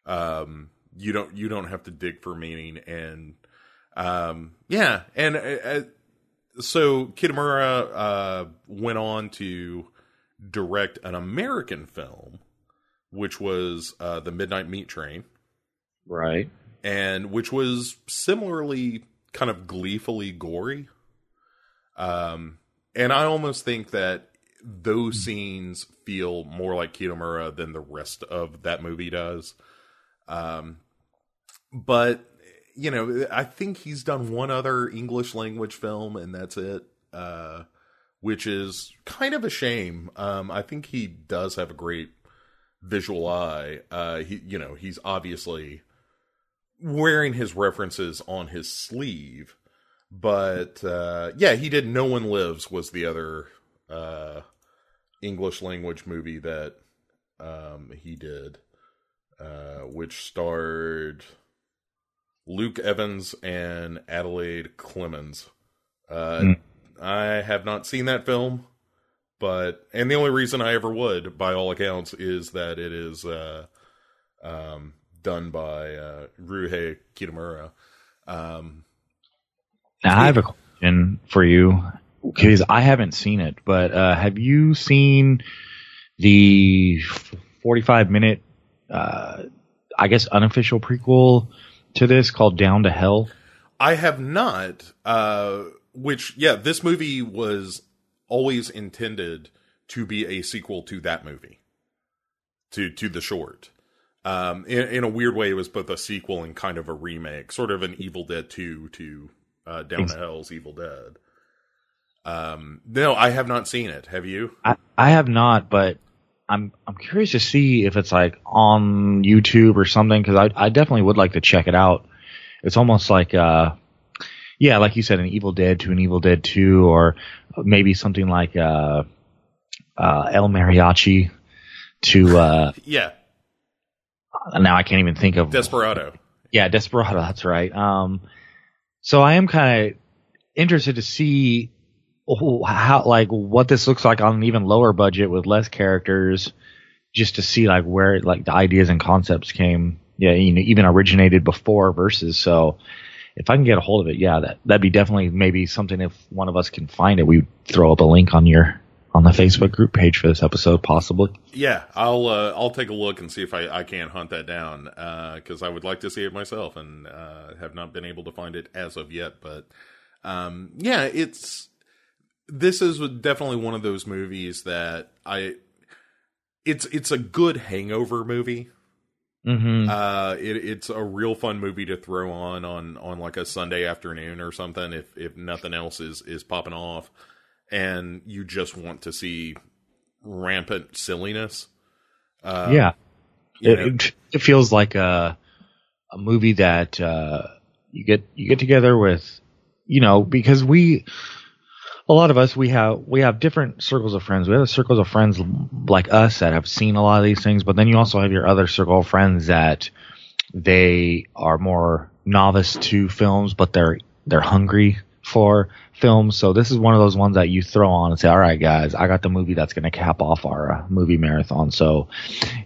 Um, you don't you don't have to dig for meaning, and um, yeah, and uh, uh, so Kitamura uh, went on to direct an American film, which was uh, the Midnight Meat Train Right. and which was similarly kind of gleefully gory. Um, and I almost think that those scenes feel more like Kitamura than the rest of that movie does. Um, but you know, I think he's done one other English language film, and that's it. Uh, which is kind of a shame. Um, I think he does have a great visual eye. Uh, he, you know, he's obviously wearing his references on his sleeve. But uh, yeah, he did. No One Lives was the other uh, English language movie that um, he did, uh, which starred Luke Evans and Adelaide Clemens. Uh, Hmm. I have not seen that film, but and the only reason I ever would, by all accounts, is that it is uh, um, done by uh, Ryuhei Kitamura. Um, Now I have a question for you because I haven't seen it, but uh, have you seen the 45 minute, uh, I guess, unofficial prequel to this called Down to Hell? I have not. Uh, which, yeah, this movie was always intended to be a sequel to that movie, to to the short. Um, in, in a weird way, it was both a sequel and kind of a remake, sort of an Evil Dead 2 to uh, Down to Hell's Evil Dead. Um, no, I have not seen it. Have you? I, I have not, but I'm I'm curious to see if it's like on YouTube or something because I I definitely would like to check it out. It's almost like uh yeah, like you said, an Evil Dead to an Evil Dead Two, or maybe something like uh uh El Mariachi to uh <laughs> Yeah, now I can't even think of Desperado. yeah, Desperado. That's right. Um, so I am kind of interested to see how, like, what this looks like on an even lower budget with less characters, just to see like where like the ideas and concepts came. Yeah, you know, even originated before versus. So if I can get a hold of it, yeah, that that'd be definitely maybe something. If one of us can find it, we throw up a link on your on the Facebook group page for this episode, possibly. Yeah, I'll uh, I'll take a look and see if I, I can't hunt that down because I would like to see it myself and uh, have not been able to find it as of yet. But um, yeah, it's this is definitely one of those movies that I it's it's a good hangover movie. Mm-hmm. Uh, it, it's a real fun movie to throw on on on like a Sunday afternoon or something if if nothing else is is popping off, and you just want to see rampant silliness. Uh, yeah. it, it, it feels like a a movie that uh, you get you get together with, you know, because we a lot of us we have we have different circles of friends. We have circles of friends like us that have seen a lot of these things, but then you also have your other circle of friends that they are more novice to films, but they're they're hungry for films. So this is one of those ones that you throw on and say, "All right, guys, I got the movie that's going to cap off our uh, movie marathon." So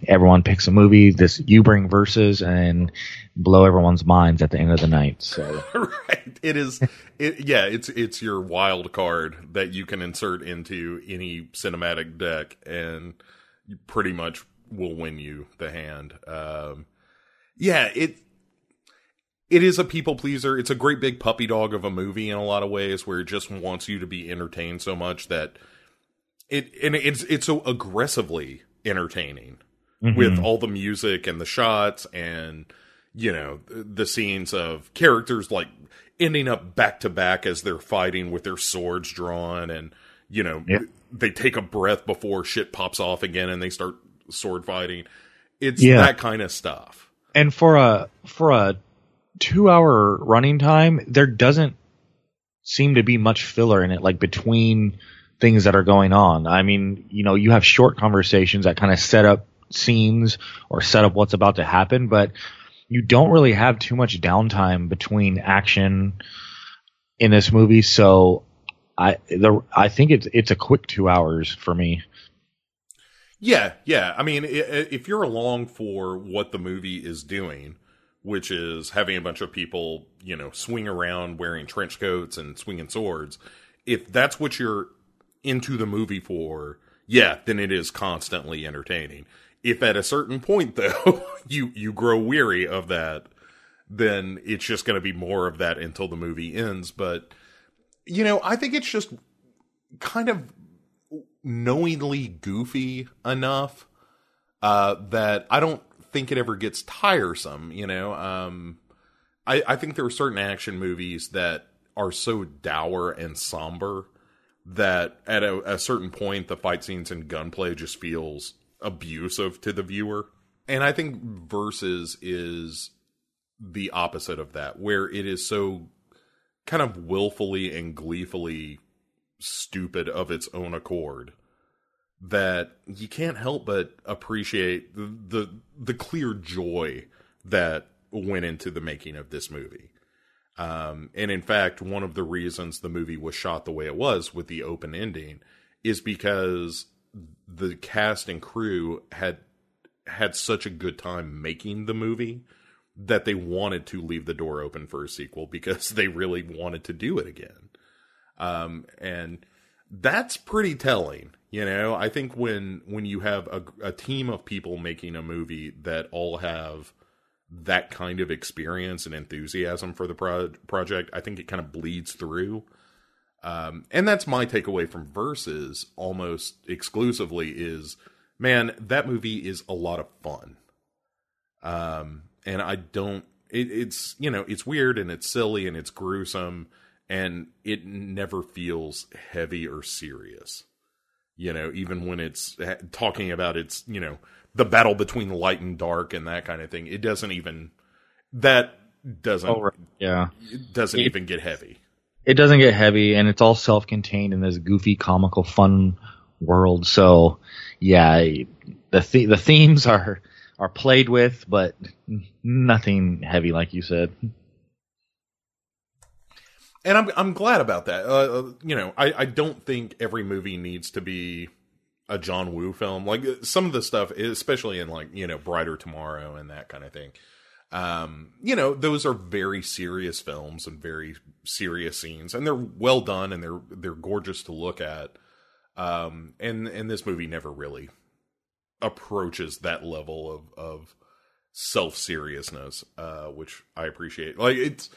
everyone picks a movie. This you bring Versus and blow everyone's minds at the end of the night. So <laughs> right. It is. It, yeah, it's it's your wild card that you can insert into any cinematic deck, and pretty much will win you the hand. Um, yeah, it it is a people pleaser. It's a great big puppy dog of a movie in a lot of ways, where it just wants you to be entertained so much that it and it's it's so aggressively entertaining mm-hmm. with all the music and the shots and you know the scenes of characters like ending up back to back as they're fighting with their swords drawn and you know Yeah. they take a breath before shit pops off again and they start sword fighting it's Yeah. that kind of stuff and for a for a two hour running time, there doesn't seem to be much filler in it, like between things that are going on. I mean, you know, you have short conversations that kind of set up scenes or set up what's about to happen, but you don't really have too much downtime between action in this movie. So I the I think it's it's a quick two hours for me. Yeah, yeah. I mean, if you're along for what the movie is doing, which is having a bunch of people, you know, swing around wearing trench coats and swinging swords, if that's what you're into the movie for, yeah, then it is constantly entertaining. If at a certain point <laughs> though, you you grow weary of that, then it's just going to be more of that until the movie ends, but you know, I think it's just kind of knowingly goofy enough uh, that I don't think it ever gets tiresome. You know, um, I, I think there are certain action movies that are so dour and somber that at a, a certain point the fight scenes and gunplay just feels abusive to the viewer. And I think Versus is the opposite of that, where it is so kind of willfully and gleefully stupid of its own accord that you can't help but appreciate the, the the clear joy that went into the making of this movie. Um, and in fact, one of the reasons the movie was shot the way it was with the open ending is because the cast and crew had had such a good time making the movie that they wanted to leave the door open for a sequel <laughs> because they really wanted to do it again. Um, and that's pretty telling. You know, I think when when you have a, a team of people making a movie that all have that kind of experience and enthusiasm for the pro- project, I think it kind of bleeds through. Um, and that's my takeaway from Versus almost exclusively is, man, that movie is a lot of fun. Um, and I don't. It, it's you know it's weird and it's silly and it's gruesome and it never feels heavy or serious. You know, even when it's talking about its you know the battle between light and dark and that kind of thing, it doesn't even that doesn't Oh, right. Yeah. it doesn't It- even get heavy. It doesn't get heavy, and it's all self-contained in this goofy, comical, fun world. So, yeah, the th- the themes are are played with, but nothing heavy, like you said. And I'm I'm glad about that. Uh, uh, you know, I I don't think every movie needs to be a John Woo film. Like uh, some of the stuff, especially in like you know Brighter Tomorrow and that kind of thing. Um, you know, those are very serious films and very serious scenes, and they're well done and they're they're gorgeous to look at. Um, and and this movie never really approaches that level of of self seriousness, uh, which I appreciate. Like it's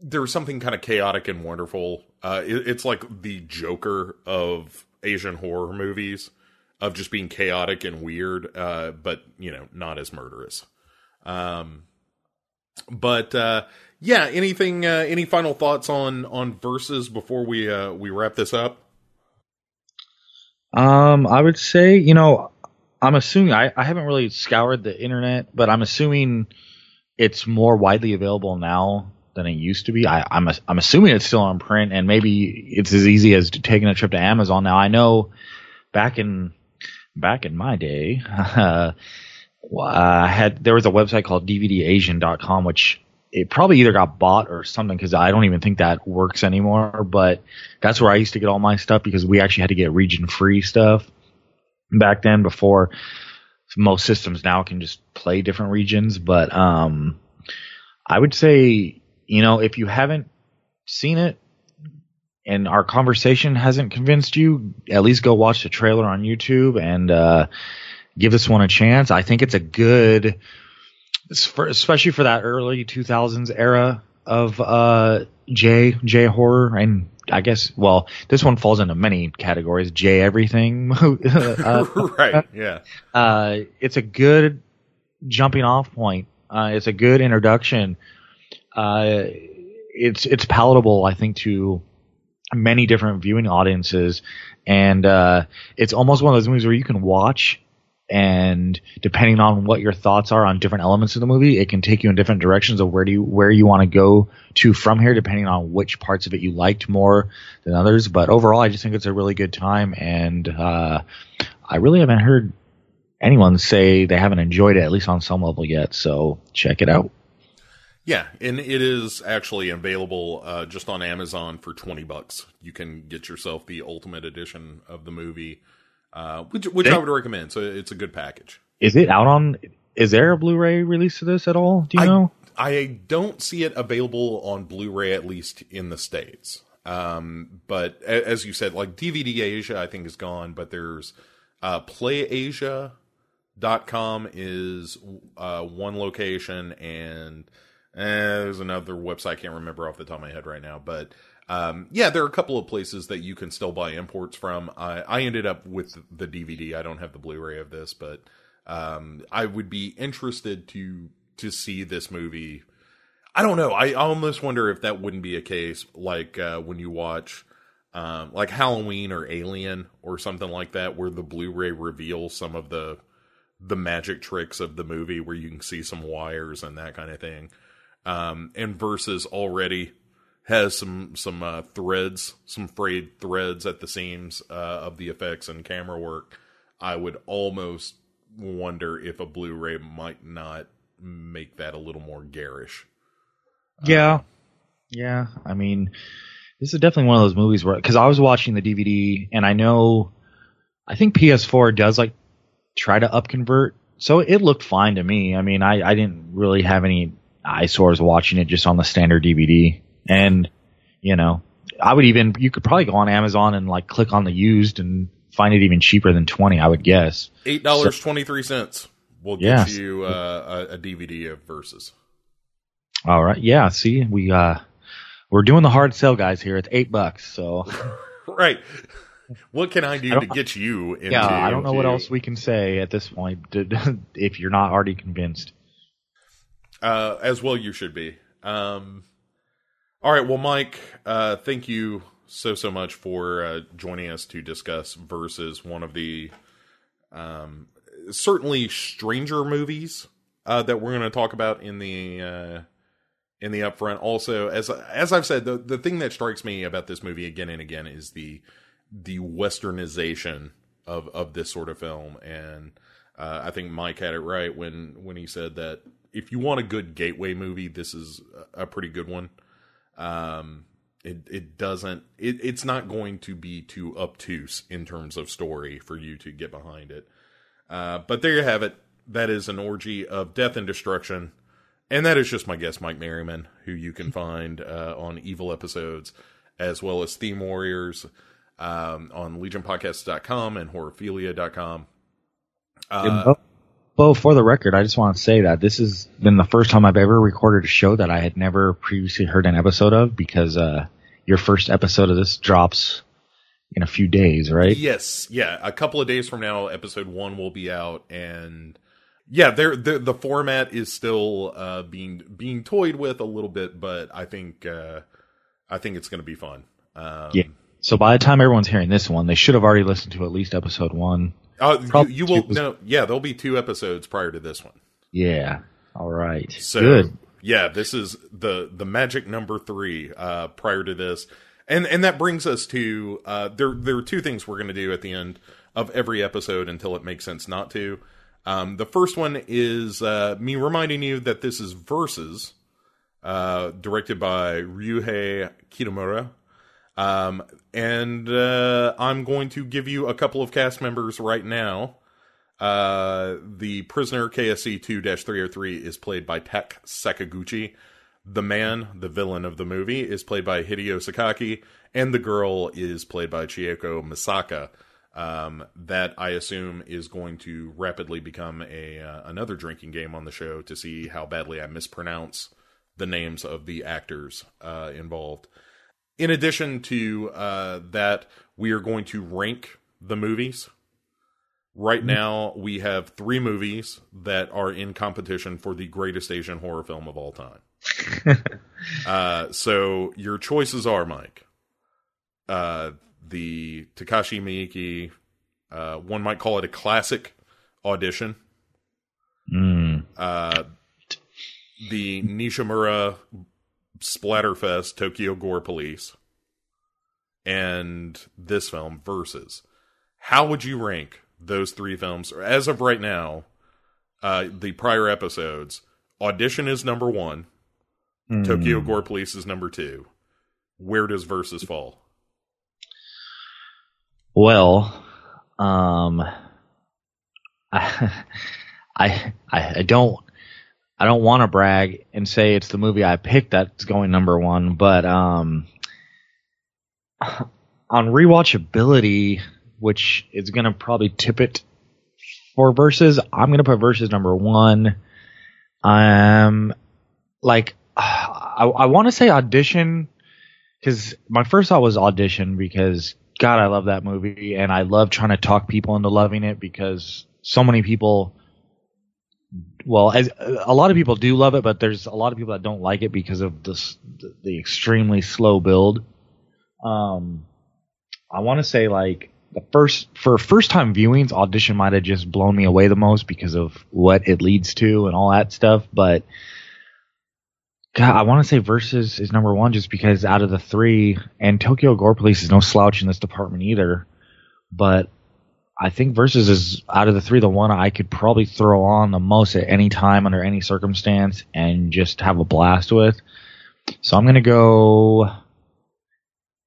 there's something kind of chaotic and wonderful. Uh, it, it's like the Joker of Asian horror movies, of just being chaotic and weird, uh, but you know, not as murderous. Um, but uh, yeah, anything? Uh, any final thoughts on on Versus before we uh, we wrap this up? Um, I would say, you know, I'm assuming I, I haven't really scoured the internet, but I'm assuming it's more widely available now than it used to be. I, I'm a, I'm assuming it's still on print, and maybe it's as easy as taking a trip to Amazon. Now I know back in back in my day, <laughs> uh, I had there was a website called DVDAsian.com, which it probably either got bought or something because I don't even think that works anymore. But that's where I used to get all my stuff because we actually had to get region free stuff back then before most systems now can just play different regions. But um, I would say, you know, if you haven't seen it and our conversation hasn't convinced you, at least go watch the trailer on YouTube and uh, give this one a chance. I think it's a good, especially for that early 2000s era of uh, J J horror, and I guess well, this one falls into many categories. J everything. <laughs> uh, <laughs> right? Yeah. uh, it's a good jumping off point. Uh, it's a good introduction. Uh, it's it's palatable, I think, to many different viewing audiences, and uh, it's almost one of those movies where you can watch, and depending on what your thoughts are on different elements of the movie, it can take you in different directions of where do you where you want to go to from here, depending on which parts of it you liked more than others. But overall, I just think it's a really good time, and uh, I really haven't heard anyone say they haven't enjoyed it at least on some level yet. So check it out. Yeah, and it is actually available uh, just on Amazon for twenty bucks. You can get yourself the ultimate edition of the movie, uh, which which I would recommend. So it's a good package. Is it out on? Is there a Blu-ray release of this at all? Do you I, know? I don't see it available on Blu-ray at least in the states. Um, but a- as you said, like DVD Asia, I think is gone. But there's uh, PlayAsia.com is uh, one location, and eh, there's another website I can't remember off the top of my head right now. But um, yeah, there are a couple of places that you can still buy imports from. I, I ended up with the DVD. I don't have the Blu-ray of this, but um, I would be interested to to see this movie. I don't know. I almost wonder if that wouldn't be a case like uh, when you watch um, like Halloween or Alien or something like that, where the Blu-ray reveals some of the the magic tricks of the movie, where you can see some wires and that kind of thing. Um, and versus already has some some uh, threads, some frayed threads at the seams uh, of the effects and camera work. I would almost wonder if a Blu-ray might not make that a little more garish. Yeah, yeah. I mean, this is definitely one of those movies where because I was watching the DVD and I know, I think PS4 does like try to upconvert, so it looked fine to me. I mean, I I didn't really have any eyesores watching it just on the standard DVD, and you know, I would even you could probably go on Amazon and like click on the used and find it even cheaper than twenty. I would guess. Eight dollars twenty three cents will get Yes. you uh, a, a DVD of Versus. All right, yeah. See, we uh, we're doing the hard sell, guys. Here it's eight bucks, so. <laughs> Right. What can I do I to get you into? Yeah, I don't know what else we can say at this point <laughs> if you're not already convinced. Uh, as well, you should be. Um, all right. Well, Mike, uh, thank you so so much for uh, joining us to discuss versus one of the um, certainly stranger movies uh, that we're going to talk about in the uh, in the upfront. Also, as as I've said, the the thing that strikes me about this movie again and again is the the westernization of of this sort of film, and uh, I think Mike had it right when when he said that if you want a good gateway movie, this is a pretty good one. Um, it it doesn't it, it's not going to be too obtuse in terms of story for you to get behind it. Uh, but there you have it. That is an orgy of death and destruction. And that is just my guest, Mike Maryman, who you can find uh, on Evil Episodes, as well as Theme Warriors um, on legionpodcasts.com and horrorphilia.com. Uh, Bo, for the record, I just want to say that this has been the first time I've ever recorded a show that I had never previously heard an episode of because uh, your first episode of this drops in a few days, right? Yes, yeah. A couple of days from now, episode one will be out, and yeah, there the the format is still uh, being being toyed with a little bit, but I think uh, I think it's going to be fun. Um, Yeah. So by the time everyone's hearing this one, they should have already listened to at least episode one. Uh, you, you will no, yeah. There'll be two episodes prior to this one. Yeah. All right. So Good. yeah, this is the the magic number three uh, prior to this, and and that brings us to uh, there. There are two things we're going to do at the end of every episode until it makes sense not to. Um, the first one is uh, me reminding you that this is Versus, uh, directed by Ryuhei Kitamura. Um, and uh, I'm going to give you a couple of cast members right now. Uh, the prisoner KSC 2 303 is played by Tak Sakaguchi. The man, the villain of the movie, is played by Hideo Sakaki, and the girl is played by Chieko Misaka. Um, that I assume is going to rapidly become a uh, another drinking game on the show to see how badly I mispronounce the names of the actors uh, involved. In addition to uh, that, we are going to rank the movies. Right now, we have three movies that are in competition for the greatest Asian horror film of all time. <laughs> uh, so your choices are, Mike, uh, the Takashi Miike, uh, one might call it a classic audition, Mm. uh, the Nishimura Splatterfest Tokyo Gore Police, and this film versus. How would you rank those three films as of right now? Uh, the prior episodes, Audition is number one, Tokyo Gore Police is number two. Where does versus fall? Well, um, <laughs> I, I, I don't, I don't want to brag and say it's the movie I picked that's going number one, but um, <sighs> on rewatchability, which is gonna probably tip it for versus, I'm gonna put versus number one. Um, like, <sighs> I, I want to say audition because my first thought was audition because God, I love that movie, and I love trying to talk people into loving it because so many people. Well, as a lot of people do love it, but there's a lot of people that don't like it because of this the extremely slow build. Um, I want to say like the first for first time viewings, audition might have just blown me away the most because of what it leads to and all that stuff, but. God, I want to say Versus is number one just because out of the three, and Tokyo Gore Police is no slouch in this department either. But I think Versus is out of the three the one I could probably throw on the most at any time under any circumstance and just have a blast with. So I'm gonna go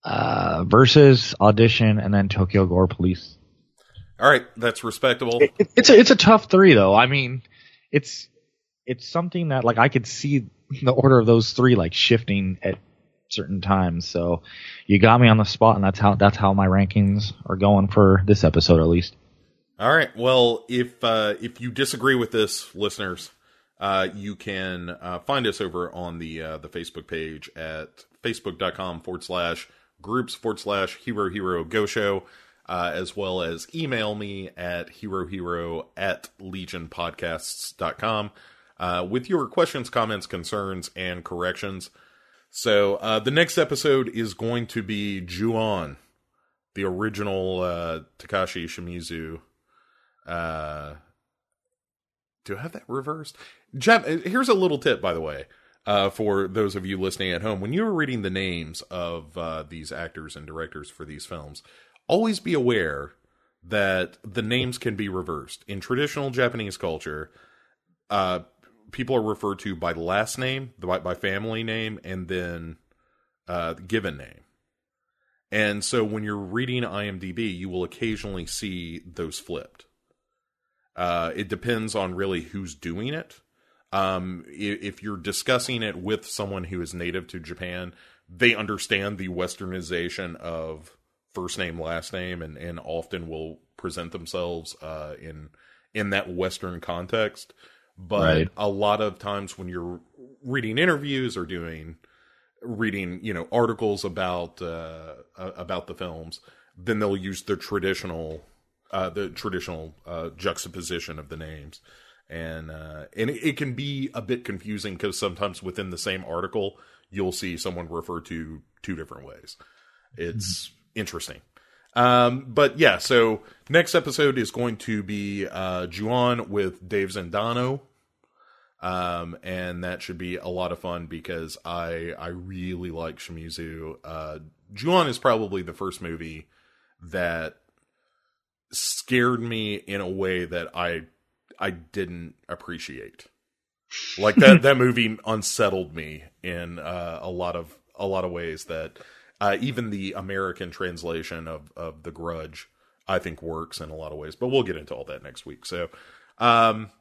uh, Versus Audition and then Tokyo Gore Police. All right, that's respectable. It, it's a it's a tough three though. I mean, it's it's something that like I could see the order of those three like shifting at certain times. So you got me on the spot, and that's how that's how my rankings are going for this episode at least. All right. Well, if uh, if you disagree with this, listeners, uh, you can uh, find us over on the uh, the Facebook page at facebook.com forward slash groups forward slash hero hero ghost show, uh, as well as email me at hero hero at legionpodcasts.com. uh, with your questions, comments, concerns, and corrections. So uh, the next episode is going to be Ju-on, the original uh, Takashi Shimizu. Uh, do I have that reversed? Jap- here's a little tip, by the way, uh, for those of you listening at home. When you are reading the names of uh, these actors and directors for these films, always be aware that the names can be reversed. In traditional Japanese culture, uh, people are referred to by last name, by, by family name, and then uh, given name. And so when you're reading IMDb, you will occasionally see those flipped. Uh, it depends on really who's doing it. Um, if you're discussing it with someone who is native to Japan, they understand the westernization of first name, last name, and, and often will present themselves uh, in in that Western context. But Right. a lot of times when you're reading interviews or doing reading you know articles about uh, about the films, then they'll use the traditional uh, the traditional uh, juxtaposition of the names, and uh, and it, it can be a bit confusing because sometimes within the same article you'll see someone refer to two different ways. It's interesting. Um, but yeah, so next episode is going to be uh, Ju-on with Dave Zendano um, and that should be a lot of fun because I I really like Shimizu. Uh, Juon is probably the first movie that scared me in a way that I I didn't appreciate. Like that <laughs> that movie unsettled me in uh, a lot of a lot of ways that uh, even the American translation of of The Grudge I think works in a lot of ways. But we'll get into all that next week. So. Um,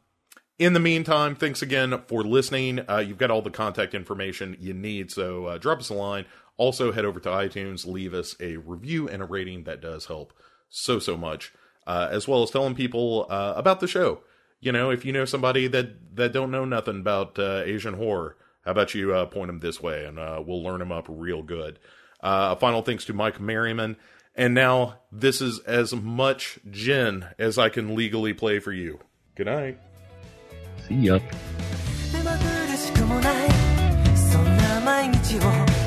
in the meantime, thanks again for listening. Uh, you've got all the contact information you need, so uh, drop us a line. Also, head over to iTunes, leave us a review and a rating. That does help so, so much. Uh, as well as telling people uh, about the show. You know, if you know somebody that, that don't know nothing about uh, Asian horror, how about you uh, point them this way and we'll learn them up real good. A final thanks to Mike Maryman. And now, this is as much Jin as I can legally play for you. Good night. See ya. 目まぐるしくもないそんな毎日を